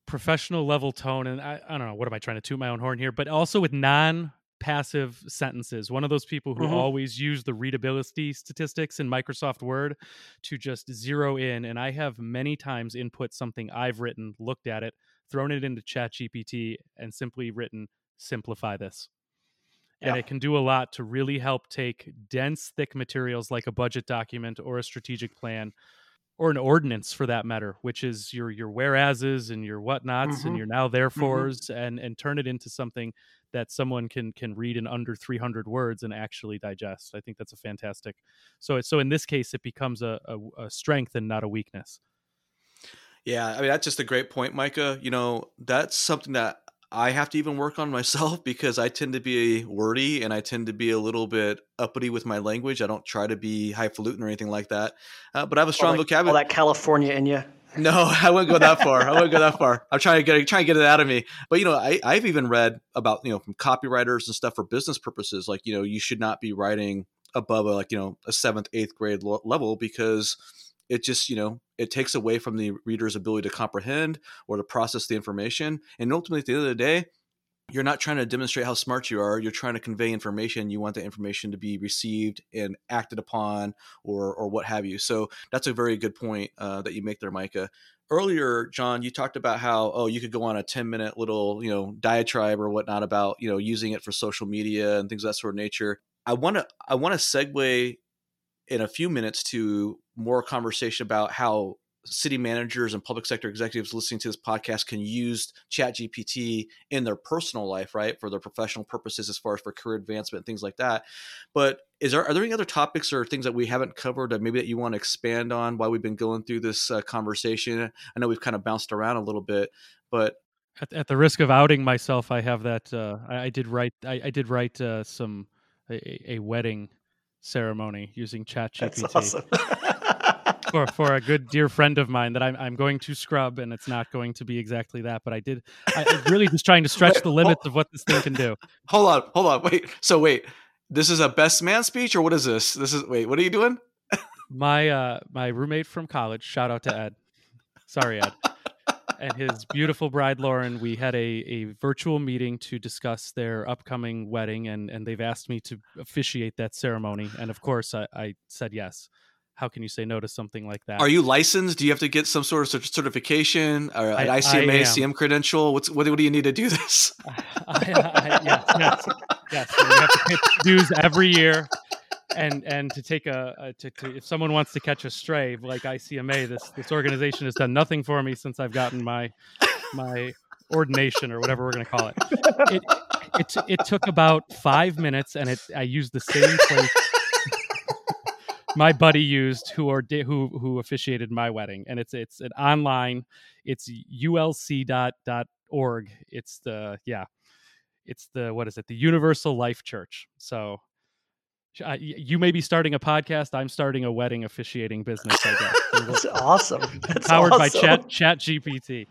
professional level tone, and I, I don't know what am I trying to toot my own horn here, but also with non passive sentences. One of those people who Mhm. always use the readability statistics in Microsoft Word to just zero in. And I have many times input something I've written, looked at it, thrown it into ChatGPT, and simply written, simplify this and Yeah. it can do a lot to really help take dense thick materials like a budget document or a strategic plan or an ordinance for that matter which is your your whereases and your whatnots Mhm. and your now therefores and and turn it into something that someone can can read in under 300 words and actually digest i think that's a fantastic so so in this case it becomes a, a, a strength and not a weakness Yeah, I mean that's just a great point, Micah. You know, that's something that I have to even work on myself because I tend to be wordy and I tend to be a little bit uppity with my language. I don't try to be highfalutin or anything like that, uh, but I have a strong all, that, all vocabulary. that California in you. No, I wouldn't go that far. I wouldn't go that far. I'm trying to get trying to get it out of me. But you know, I, I've even read about you know from copywriters and stuff for business purposes. Like you know, you should not be writing above a like you know a seventh, eighth grade lo- level because it just you know it takes away from the reader's ability to comprehend or to process the information. And ultimately, at the end of the day, you're not trying to demonstrate how smart you are. You're trying to convey information. You want the information to be received and acted upon, or or what have you. So that's a very good point uh, that you make there, Micah. Earlier, John, you talked about how oh you could go on a 10 minute little you know diatribe or whatnot about you know using it for social media and things of that sort of nature. I want to I want to segue in a few minutes to more conversation about how city managers and public sector executives listening to this podcast can use chat gpt in their personal life right for their professional purposes as far as for career advancement and things like that. But is there are there any other topics or things that we haven't covered that maybe that you want to expand on while we've been going through this uh, conversation? I know we've kind of bounced around a little bit but at, at the risk of outing myself i have that uh, I, I did write i, I did write uh, some a, a wedding ceremony using chat That's gpt awesome. for for a good dear friend of mine that I'm I'm going to scrub, and it's not going to be exactly that. But I did. I, I'm really just trying to stretch Wait, the hold- limits of what this thing can do. Hold on, hold on, wait. So wait, this is a best man speech, or what is this? This is wait, what are you doing? My uh my roommate from college. Shout out to Ed. Sorry, Ed. And his beautiful bride Lauren. We had a a virtual meeting to discuss their upcoming wedding, and and they've asked me to officiate that ceremony. And of course, I, I said yes. How can you say no to something like that? Are you licensed? Do you have to get some sort of certification uh, or an I- I ICMA, am. CM credential? What's what, do you need to do this? I, I, yes, yes, yes. So you have to pay dues every year, and and to take a, a to, to if someone wants to catch a stray like ICMA, this this organization has done nothing for me since I've gotten my my ordination or whatever we're going to call it. It it it took about five minutes, and it I used the same place. My buddy used who or who who officiated my wedding, and it's it's an online. It's ulc dot dot org. It's the yeah, it's the what is it? The Universal Life Church. So uh, you may be starting a podcast. I'm starting a wedding officiating business. I guess That's awesome. That's powered by. Chat Chat GPT.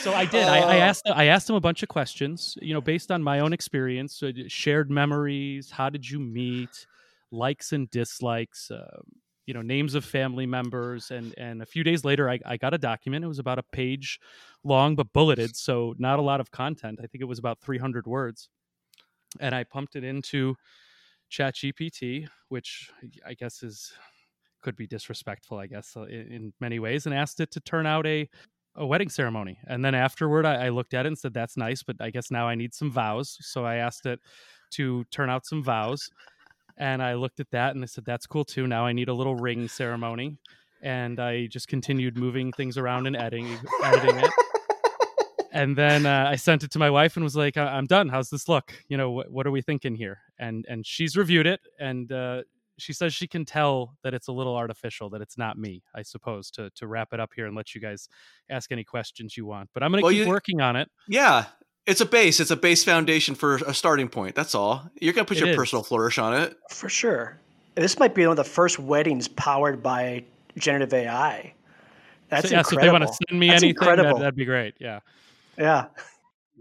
So I did. I, I Oh. asked. I asked him a bunch of questions. You know, based on my own experience, shared memories. How did you meet? Likes and dislikes. Uh, you know, names of family members, and and a few days later, I, I got a document. It was about a page long, but bulleted, so not a lot of content. I think it was about 300 words, and I pumped it into Chat GPT, which I guess is could be disrespectful, I guess, in, in many ways, and asked it to turn out a a wedding ceremony. And then afterward, I, I looked at it and said, "That's nice, but I guess now I need some vows." So I asked it to turn out some vows, and I looked at that and I said, "That's cool too." Now I need a little ring ceremony, and I just continued moving things around and editing editing it. And then uh, I sent it to my wife and was like, "I- "I'm done. How's this look? You know, what, what are we thinking here?" And and she's reviewed it, and uh, she says she can tell that it's a little artificial, that it's not me, I suppose, to to wrap it up here and let you guys ask any questions you want. But I'm gonna Well, keep you- working on it. yeah, it's a base. It's a base foundation for a starting point. That's all. You're gonna put It your is. personal flourish on it. For sure. This might be one of the first weddings powered by generative AI. That's so, yeah, so if they incredible. want to send me That's anything, that, that'd be great. Yeah. yeah.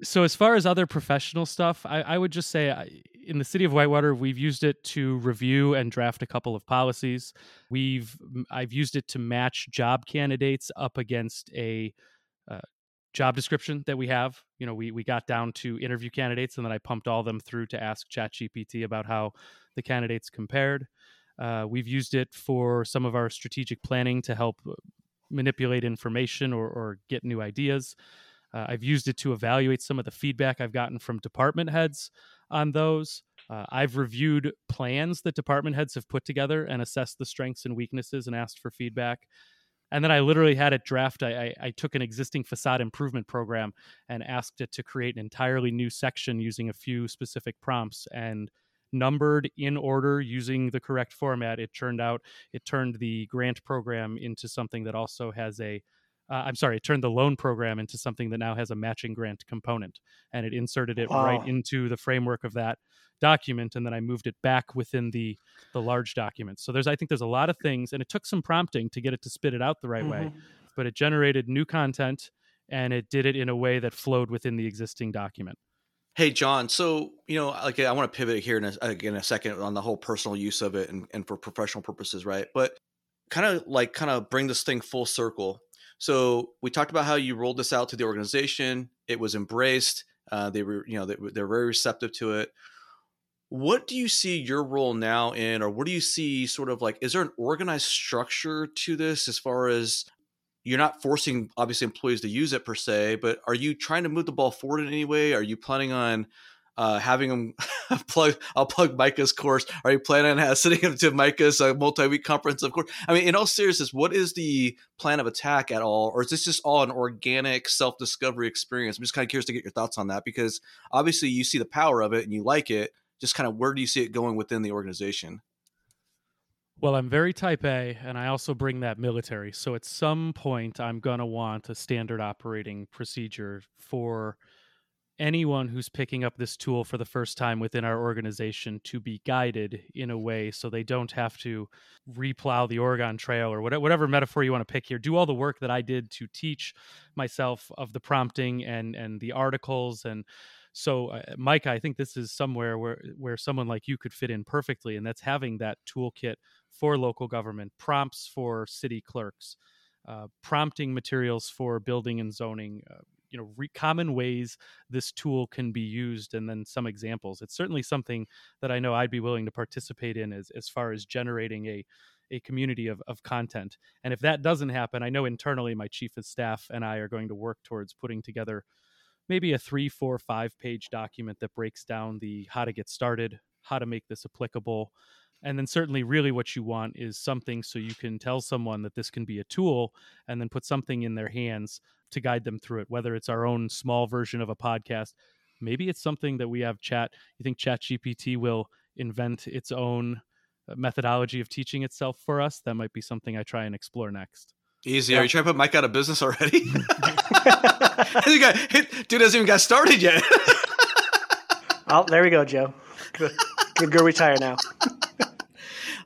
so as far as other professional stuff i, I would just say I, in the city of whitewater we've used it to review and draft a couple of policies we've i've used it to match job candidates up against a uh, job description that we have you know we, we got down to interview candidates and then i pumped all them through to ask chatgpt about how the candidates compared uh, we've used it for some of our strategic planning to help uh, manipulate information or, or get new ideas uh, I've used it to evaluate some of the feedback I've gotten from department heads on those. Uh, I've reviewed plans that department heads have put together and assessed the strengths and weaknesses and asked for feedback. And then I literally had it draft. I, I, I took an existing facade improvement program and asked it to create an entirely new section using a few specific prompts and numbered in order using the correct format. It turned out it turned the grant program into something that also has a uh, I'm sorry, it turned the loan program into something that now has a matching grant component, and it inserted it Wow. right into the framework of that document, and then I moved it back within the the large document. So there's, I think, there's a lot of things, and it took some prompting to get it to spit it out the right way, Mhm. but it generated new content, and it did it in a way that flowed within the existing document. Hey, John. So you know, like I want to pivot here in a, again a second on the whole personal use of it and, and for professional purposes, right? But kind of like kind of bring this thing full circle. So we talked about how you rolled this out to the organization. It was embraced. Uh, they were, you know, they, they're very receptive to it. What do you see your role now in, or what do you see sort of like? Is there an organized structure to this as far as you're not forcing obviously employees to use it per se, but are you trying to move the ball forward in any way? Are you planning on uh, having them plug? I'll plug Micah's course. Are you planning on sending him to Micah's uh, multi-week conference? Of course. I mean, in all seriousness, what is the plan of attack at all, or is this just all an organic self-discovery experience? I'm just kind of curious to get your thoughts on that because obviously you see the power of it and you like it. Just kind of where do you see it going within the organization? Well, I'm very type A, and I also bring that military. So at some point, I'm going to want a standard operating procedure for anyone who's picking up this tool for the first time within our organization to be guided in a way so they don't have to replow the Oregon Trail or whatever, metaphor you want to pick here. Do all the work that I did to teach myself of the prompting and and the articles and so uh, Mike, I think this is somewhere where where someone like you could fit in perfectly and that's having that toolkit for local government, prompts for city clerks, uh, prompting materials for building and zoning, uh, you know re- common ways this tool can be used and then some examples. It's certainly something that i know i'd be willing to participate in as, as far as generating a a community of, of content. And if that doesn't happen i know internally my chief of staff and i are going to work towards putting together maybe a three four five page document that breaks down the how to get started how to make this applicable and then certainly really what you want is something so you can tell someone that this can be a tool and then put something in their hands to guide them through it whether it's our own small version of a podcast maybe it's something that we have chat you think chat gpt will invent its own uh, methodology of teaching itself for us that might be something i try and explore next Easy. Yeah. Are you trying to put Mike out of business already? dude hasn't even got started yet. oh, there we go, Joe. Good, good go retire now.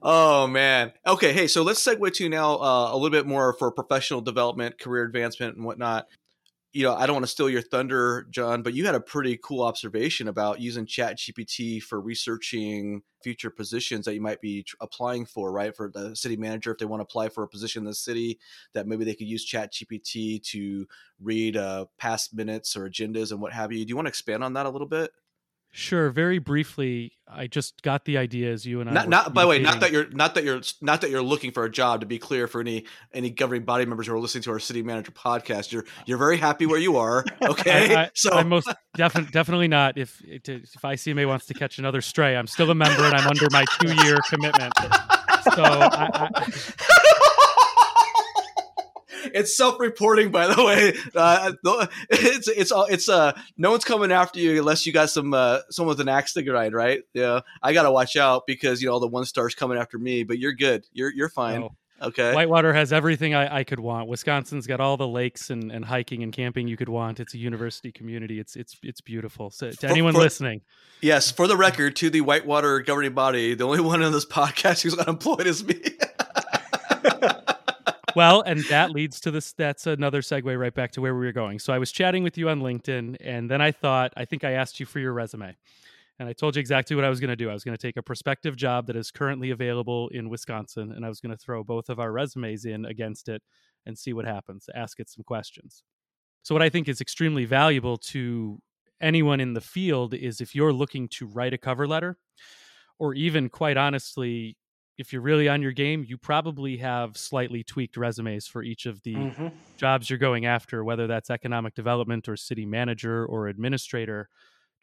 Oh man. Okay. Hey, so let's segue to now uh, a little bit more for professional development, career advancement, and whatnot. You know, I don't want to steal your thunder, John, but you had a pretty cool observation about using Chat GPT for researching future positions that you might be applying for, right? For the city manager, if they want to apply for a position in the city, that maybe they could use Chat GPT to read uh, past minutes or agendas and what have you. Do you want to expand on that a little bit? Sure. Very briefly, I just got the idea as you and I. Not, not by the way, not that you're not that you're not that you're looking for a job. To be clear, for any any governing body members who are listening to our city manager podcast, you're you're very happy where you are. Okay, I, I, so I'm most definitely definitely not. If if ICMA wants to catch another stray, I'm still a member and I'm under my two year commitment. So I, it's self-reporting, by the way. Uh, it's it's all it's uh no one's coming after you unless you got some uh someone with an axe to grind, right? Yeah, I gotta watch out because you know all the one stars coming after me. But you're good. You're you're fine. No. Okay. Whitewater has everything I, I, could want. Wisconsin's got all the lakes and, and hiking and camping you could want. It's a university community. It's it's it's beautiful. So to for, anyone for, listening, yes, for the record, to the Whitewater governing body, the only one on this podcast who's unemployed is me. well, and that leads to this. That's another segue right back to where we were going. So I was chatting with you on LinkedIn, and then I thought, I think I asked you for your resume. And I told you exactly what I was going to do. I was going to take a prospective job that is currently available in Wisconsin, and I was going to throw both of our resumes in against it and see what happens, ask it some questions. So, what I think is extremely valuable to anyone in the field is if you're looking to write a cover letter, or even quite honestly, if you're really on your game, you probably have slightly tweaked resumes for each of the mm-hmm. jobs you're going after, whether that's economic development or city manager or administrator.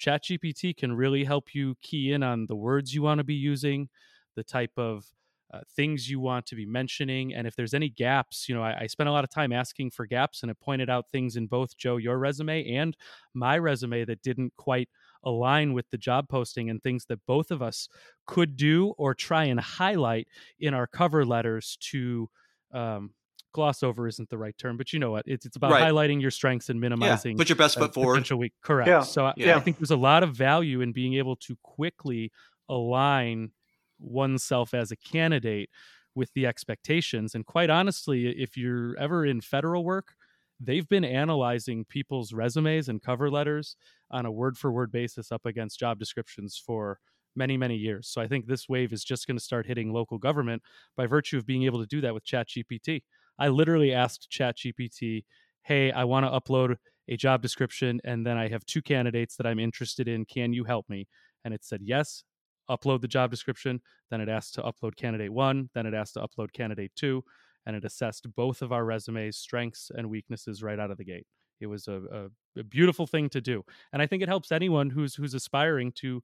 ChatGPT can really help you key in on the words you want to be using, the type of uh, things you want to be mentioning, and if there's any gaps. You know, I, I spent a lot of time asking for gaps, and it pointed out things in both Joe your resume and my resume that didn't quite align with the job posting and things that both of us could do or try and highlight in our cover letters to um, gloss over isn't the right term, but you know what? It's it's about right. highlighting your strengths and minimizing. Yeah, put your best foot forward. Potential Week. Correct. Yeah. So I, yeah. I think there's a lot of value in being able to quickly align oneself as a candidate with the expectations. And quite honestly, if you're ever in federal work, they've been analyzing people's resumes and cover letters on a word for word basis up against job descriptions for many many years. So i think this wave is just going to start hitting local government by virtue of being able to do that with chat gpt i literally asked chat gpt hey i want to upload a job description and then i have two candidates that i'm interested in. Can you help me? And it said yes upload the job description. Then it asked to upload candidate one then it asked to upload candidate two and it assessed both of our resumes, strengths and weaknesses right out of the gate. It was a, a, a beautiful thing to do, and I think it helps anyone who's who's aspiring to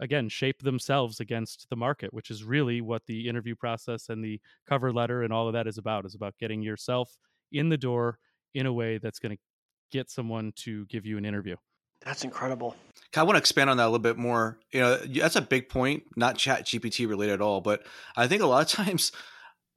again shape themselves against the market which is really what the interview process and the cover letter and all of that is about is about getting yourself in the door in a way that's going to get someone to give you an interview that's incredible I want to expand on that a little bit more. You know, that's a big point, not chat GPT related at all, but I think a lot of times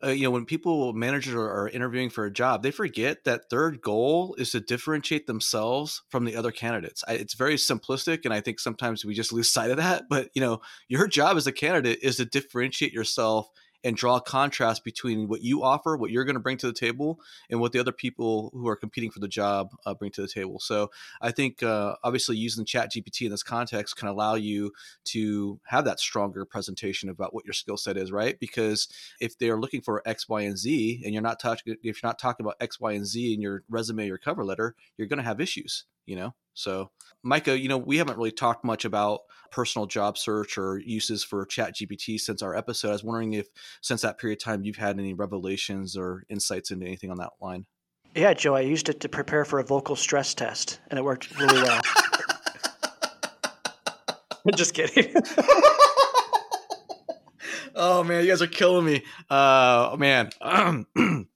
uh, you know, when people managers are, are, interviewing for a job, they forget that their goal is to differentiate themselves from the other candidates. I, it's very simplistic, and I think sometimes we just lose sight of that. But you know, your job as a candidate is to differentiate yourself and draw a contrast between what you offer, what you're going to bring to the table, and what the other people who are competing for the job uh, bring to the table. So I think uh, obviously using Chat GPT in this context can allow you to have that stronger presentation about what your skill set is, right? Because if they're looking for X, Y, and Z, and you're not talking, if you're not talking about X, Y, and Z in your resume or cover letter, you're going to have issues you know? So micah you know we haven't really talked much about personal job search or uses for chat gpt since our episode. I was wondering if since that period of time you've had any revelations or insights into anything on that line? Yeah joe i used it to prepare for a vocal stress test and it worked really well. I'm just kidding. Oh man you guys are killing me. Uh man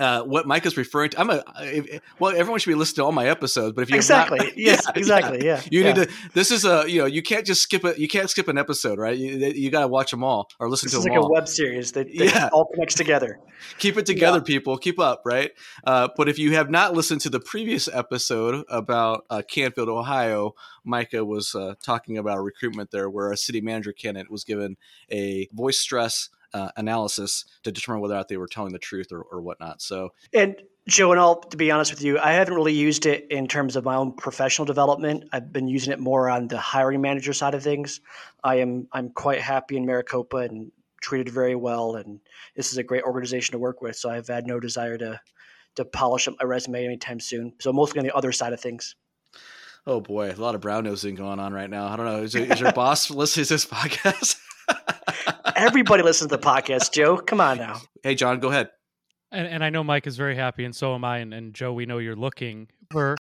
uh, what Mike is referring to. I'm a well. Everyone should be listening to all my episodes, but if you exactly, not, yes, yeah, exactly, yeah. You yeah. need to. This is a you know you can't just skip it. You can't skip an episode, right? You, you got to watch them all or listen this to is them like all. a web series that, that yeah. all connects together. Keep it together, yeah. people. Keep up, right? Uh, but if you have not listened to the previous episode about uh, Canfield, Ohio, Micah was uh, talking about recruitment there, where a city manager candidate was given a voice stress uh, analysis to determine whether or not they were telling the truth or, or whatnot. So, and Joe, and I'll to be honest with you, I haven't really used it in terms of my own professional development. I've been using it more on the hiring manager side of things. I am I'm quite happy in Maricopa and treated very well, and this is a great organization to work with. So I've had no desire to to polish up my resume anytime soon. So mostly on the other side of things. Oh boy, a lot of brown nosing going on right now. I don't know. Is, is your boss listening to this podcast? Everybody listens to the podcast, Joe. Come on now. Hey, John, go ahead. And, and I know Mike is very happy, and so am I. And, and Joe, we know you're looking for.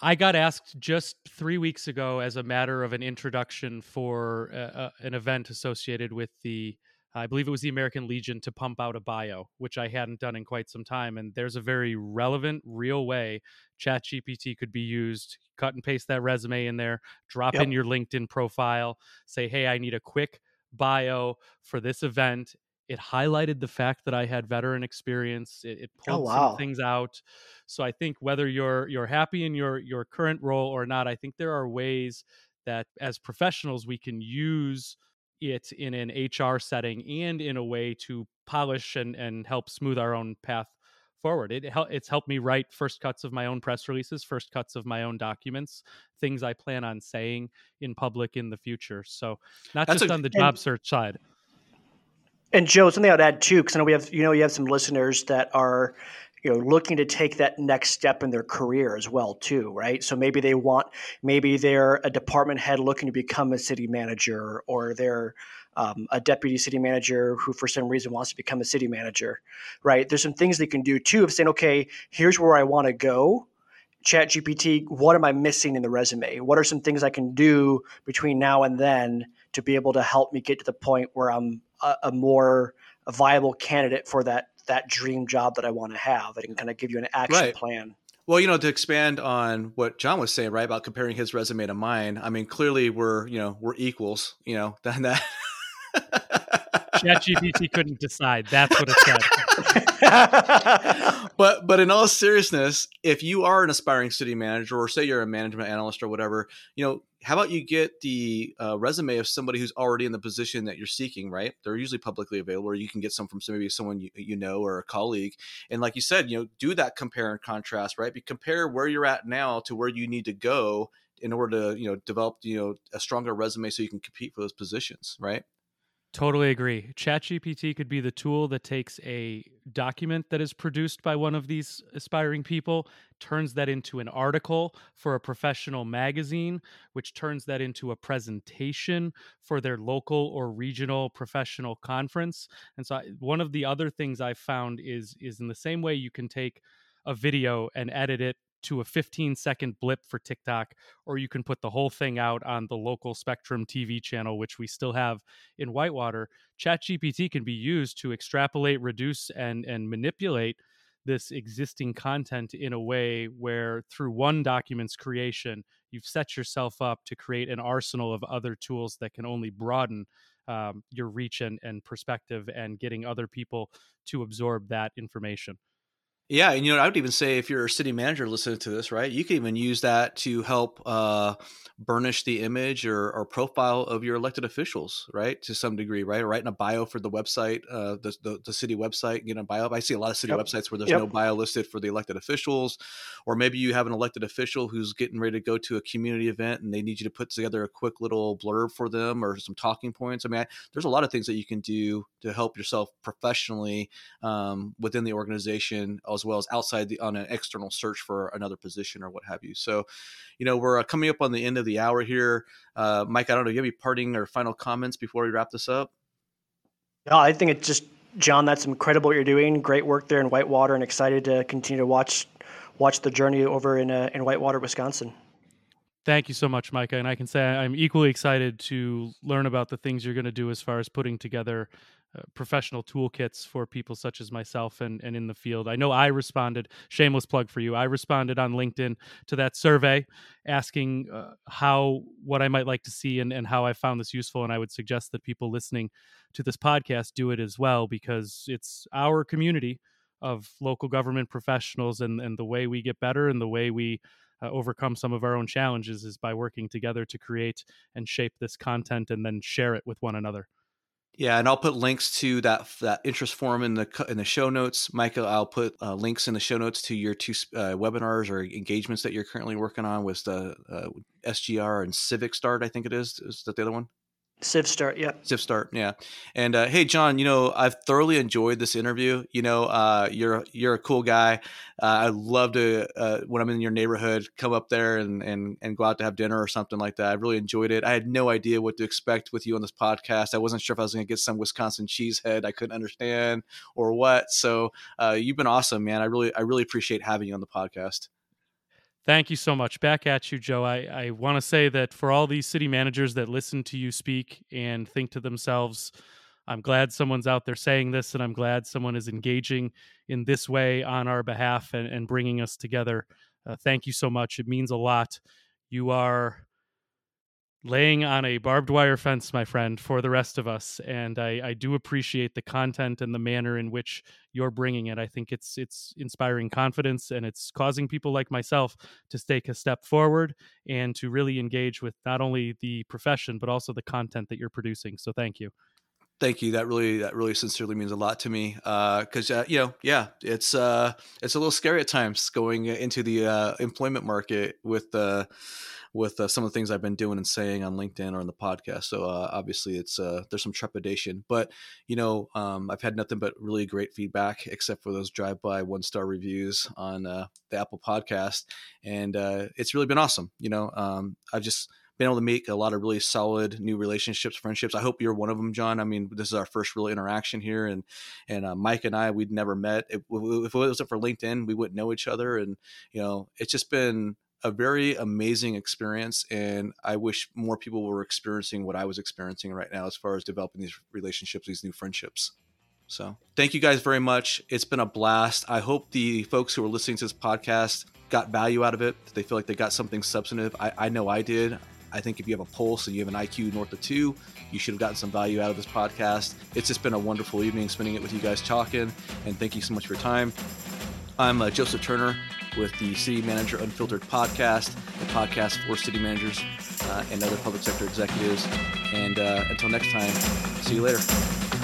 I got asked just three weeks ago as a matter of an introduction for uh, uh, an event associated with the, I believe it was the American Legion, to pump out a bio, which I hadn't done in quite some time. And there's a very relevant, real way ChatGPT could be used. Cut and paste that resume in there, drop yep. in your LinkedIn profile, say, hey, I need a quick bio for this event. It highlighted the fact that I had veteran experience. It, it oh, pulled oh, wow. some things out. So I think whether you're you're happy in your your current role or not, I think there are ways that as professionals we can use it in an HR setting and in a way to polish and, and help smooth our own path forward. It it's helped me write first cuts of my own press releases, first cuts of my own documents, things I plan on saying in public in the future. So not That's just a, on the job and, search side. And Joe, something I'd add too, because I know we have you know you have some listeners that are you know looking to take that next step in their career as well too right so maybe they want maybe they're a department head looking to become a city manager or they're um, a deputy city manager who for some reason wants to become a city manager right there's some things they can do too of saying okay here's where i want to go chat gpt what am i missing in the resume what are some things i can do between now and then to be able to help me get to the point where i'm a, a more a viable candidate for that that dream job that I want to have. I can kind of give you an action right. plan. Well, you know, to expand on what John was saying, right, about comparing his resume to mine. I mean, clearly we're, you know, we're equals, you know, than that. ChatGPT couldn't decide. That's what it said. but but in all seriousness, if you are an aspiring city manager, or say you're a management analyst or whatever, you know, how about you get the uh, resume of somebody who's already in the position that you're seeking? Right, they're usually publicly available, or you can get some from maybe someone you, you know or a colleague. And like you said, you know, do that compare and contrast. Right, Be, compare where you're at now to where you need to go in order to you know develop you know a stronger resume so you can compete for those positions. Right. Totally agree. ChatGPT could be the tool that takes a document that is produced by one of these aspiring people, turns that into an article for a professional magazine, which turns that into a presentation for their local or regional professional conference. And so, one of the other things I found is is in the same way you can take a video and edit it to a 15 second blip for TikTok, or you can put the whole thing out on the local Spectrum TV channel, which we still have in Whitewater. ChatGPT can be used to extrapolate, reduce, and and manipulate this existing content in a way where through one document's creation, you've set yourself up to create an arsenal of other tools that can only broaden um, your reach and, and perspective and getting other people to absorb that information. Yeah, and you know, I would even say if you're a city manager listening to this, right, you can even use that to help uh, burnish the image or, or, profile of your elected officials, right, to some degree, right, or writing a bio for the website, uh, the, the, the city website, you know, bio. I see a lot of city yep. websites where there's yep. no bio listed for the elected officials, or maybe you have an elected official who's getting ready to go to a community event and they need you to put together a quick little blurb for them or some talking points. I mean, I, there's a lot of things that you can do to help yourself professionally um, within the organization as well as outside the on an external search for another position or what have you. So, you know, we're uh, coming up on the end of the hour here. Uh, Mike, I don't know, do you have any parting or final comments before we wrap this up? No, I think it's just John. That's incredible what you're doing. Great work there in Whitewater, and excited to continue to watch watch the journey over in uh, in Whitewater, Wisconsin. Thank you so much, Micah. And I can say I'm equally excited to learn about the things you're going to do as far as putting together uh, professional toolkits for people such as myself and, and in the field. I know I responded, shameless plug for you, I responded on LinkedIn to that survey asking uh, how, what I might like to see and, and how I found this useful. And I would suggest that people listening to this podcast do it as well because it's our community of local government professionals and, and the way we get better and the way we uh, overcome some of our own challenges is by working together to create and shape this content and then share it with one another. Yeah, and I'll put links to that that interest form in the in the show notes. Micah, I'll put uh, links in the show notes to your two uh, webinars or engagements that you're currently working on with the uh, SGR and Civic Start. I think it is. Is that the other one? CivStart, yeah. CivStart, yeah. And uh, hey, John, you know I've thoroughly enjoyed this interview. You know, uh, you're you're a cool guy. Uh, I love to uh, when I'm in your neighborhood, come up there and and and go out to have dinner or something like that. I really enjoyed it. I had no idea what to expect with you on this podcast. I wasn't sure if I was going to get some Wisconsin cheesehead I couldn't understand or what. So uh, you've been awesome, man. I really I really appreciate having you on the podcast. Thank you so much. Back at you, Joe. I, I want to say that for all these city managers that listen to you speak and think to themselves, I'm glad someone's out there saying this, and I'm glad someone is engaging in this way on our behalf and, and bringing us together. Uh, thank you so much. It means a lot. You are laying on a barbed wire fence, my friend, for the rest of us. And I, I, do appreciate the content and the manner in which you're bringing it. I think it's it's inspiring confidence and it's causing people like myself to take a step forward and to really engage with not only the profession but also the content that you're producing. So thank you. Thank you. That really, that really sincerely means a lot to me. Because uh, uh, you know, yeah, it's uh, it's a little scary at times going into the uh, employment market with the with uh, some of the things I've been doing and saying on LinkedIn or on the podcast. So uh, obviously, it's uh, there's some trepidation, but you know, um, I've had nothing but really great feedback, except for those drive-by one-star reviews on uh, the Apple Podcast, and uh, it's really been awesome. You know, um, I've just been able to make a lot of really solid new relationships, friendships. I hope you're one of them, John. I mean, this is our first real interaction here, and and uh, Mike and I we'd never met. If, if it wasn't for LinkedIn, we wouldn't know each other, and you know, it's just been a very amazing experience and i wish more people were experiencing what i was experiencing right now as far as developing these relationships these new friendships so thank you guys very much it's been a blast i hope the folks who are listening to this podcast got value out of it they feel like they got something substantive i, I know i did I think if you have a pulse and you have an IQ north of two, you should have gotten some value out of this podcast. It's just been a wonderful evening spending it with you guys talking, and thank you so much for your time. I'm uh, Joseph Turner with the City Manager Unfiltered podcast, the podcast for city managers uh, and other public sector executives. And uh, until next time, see you later.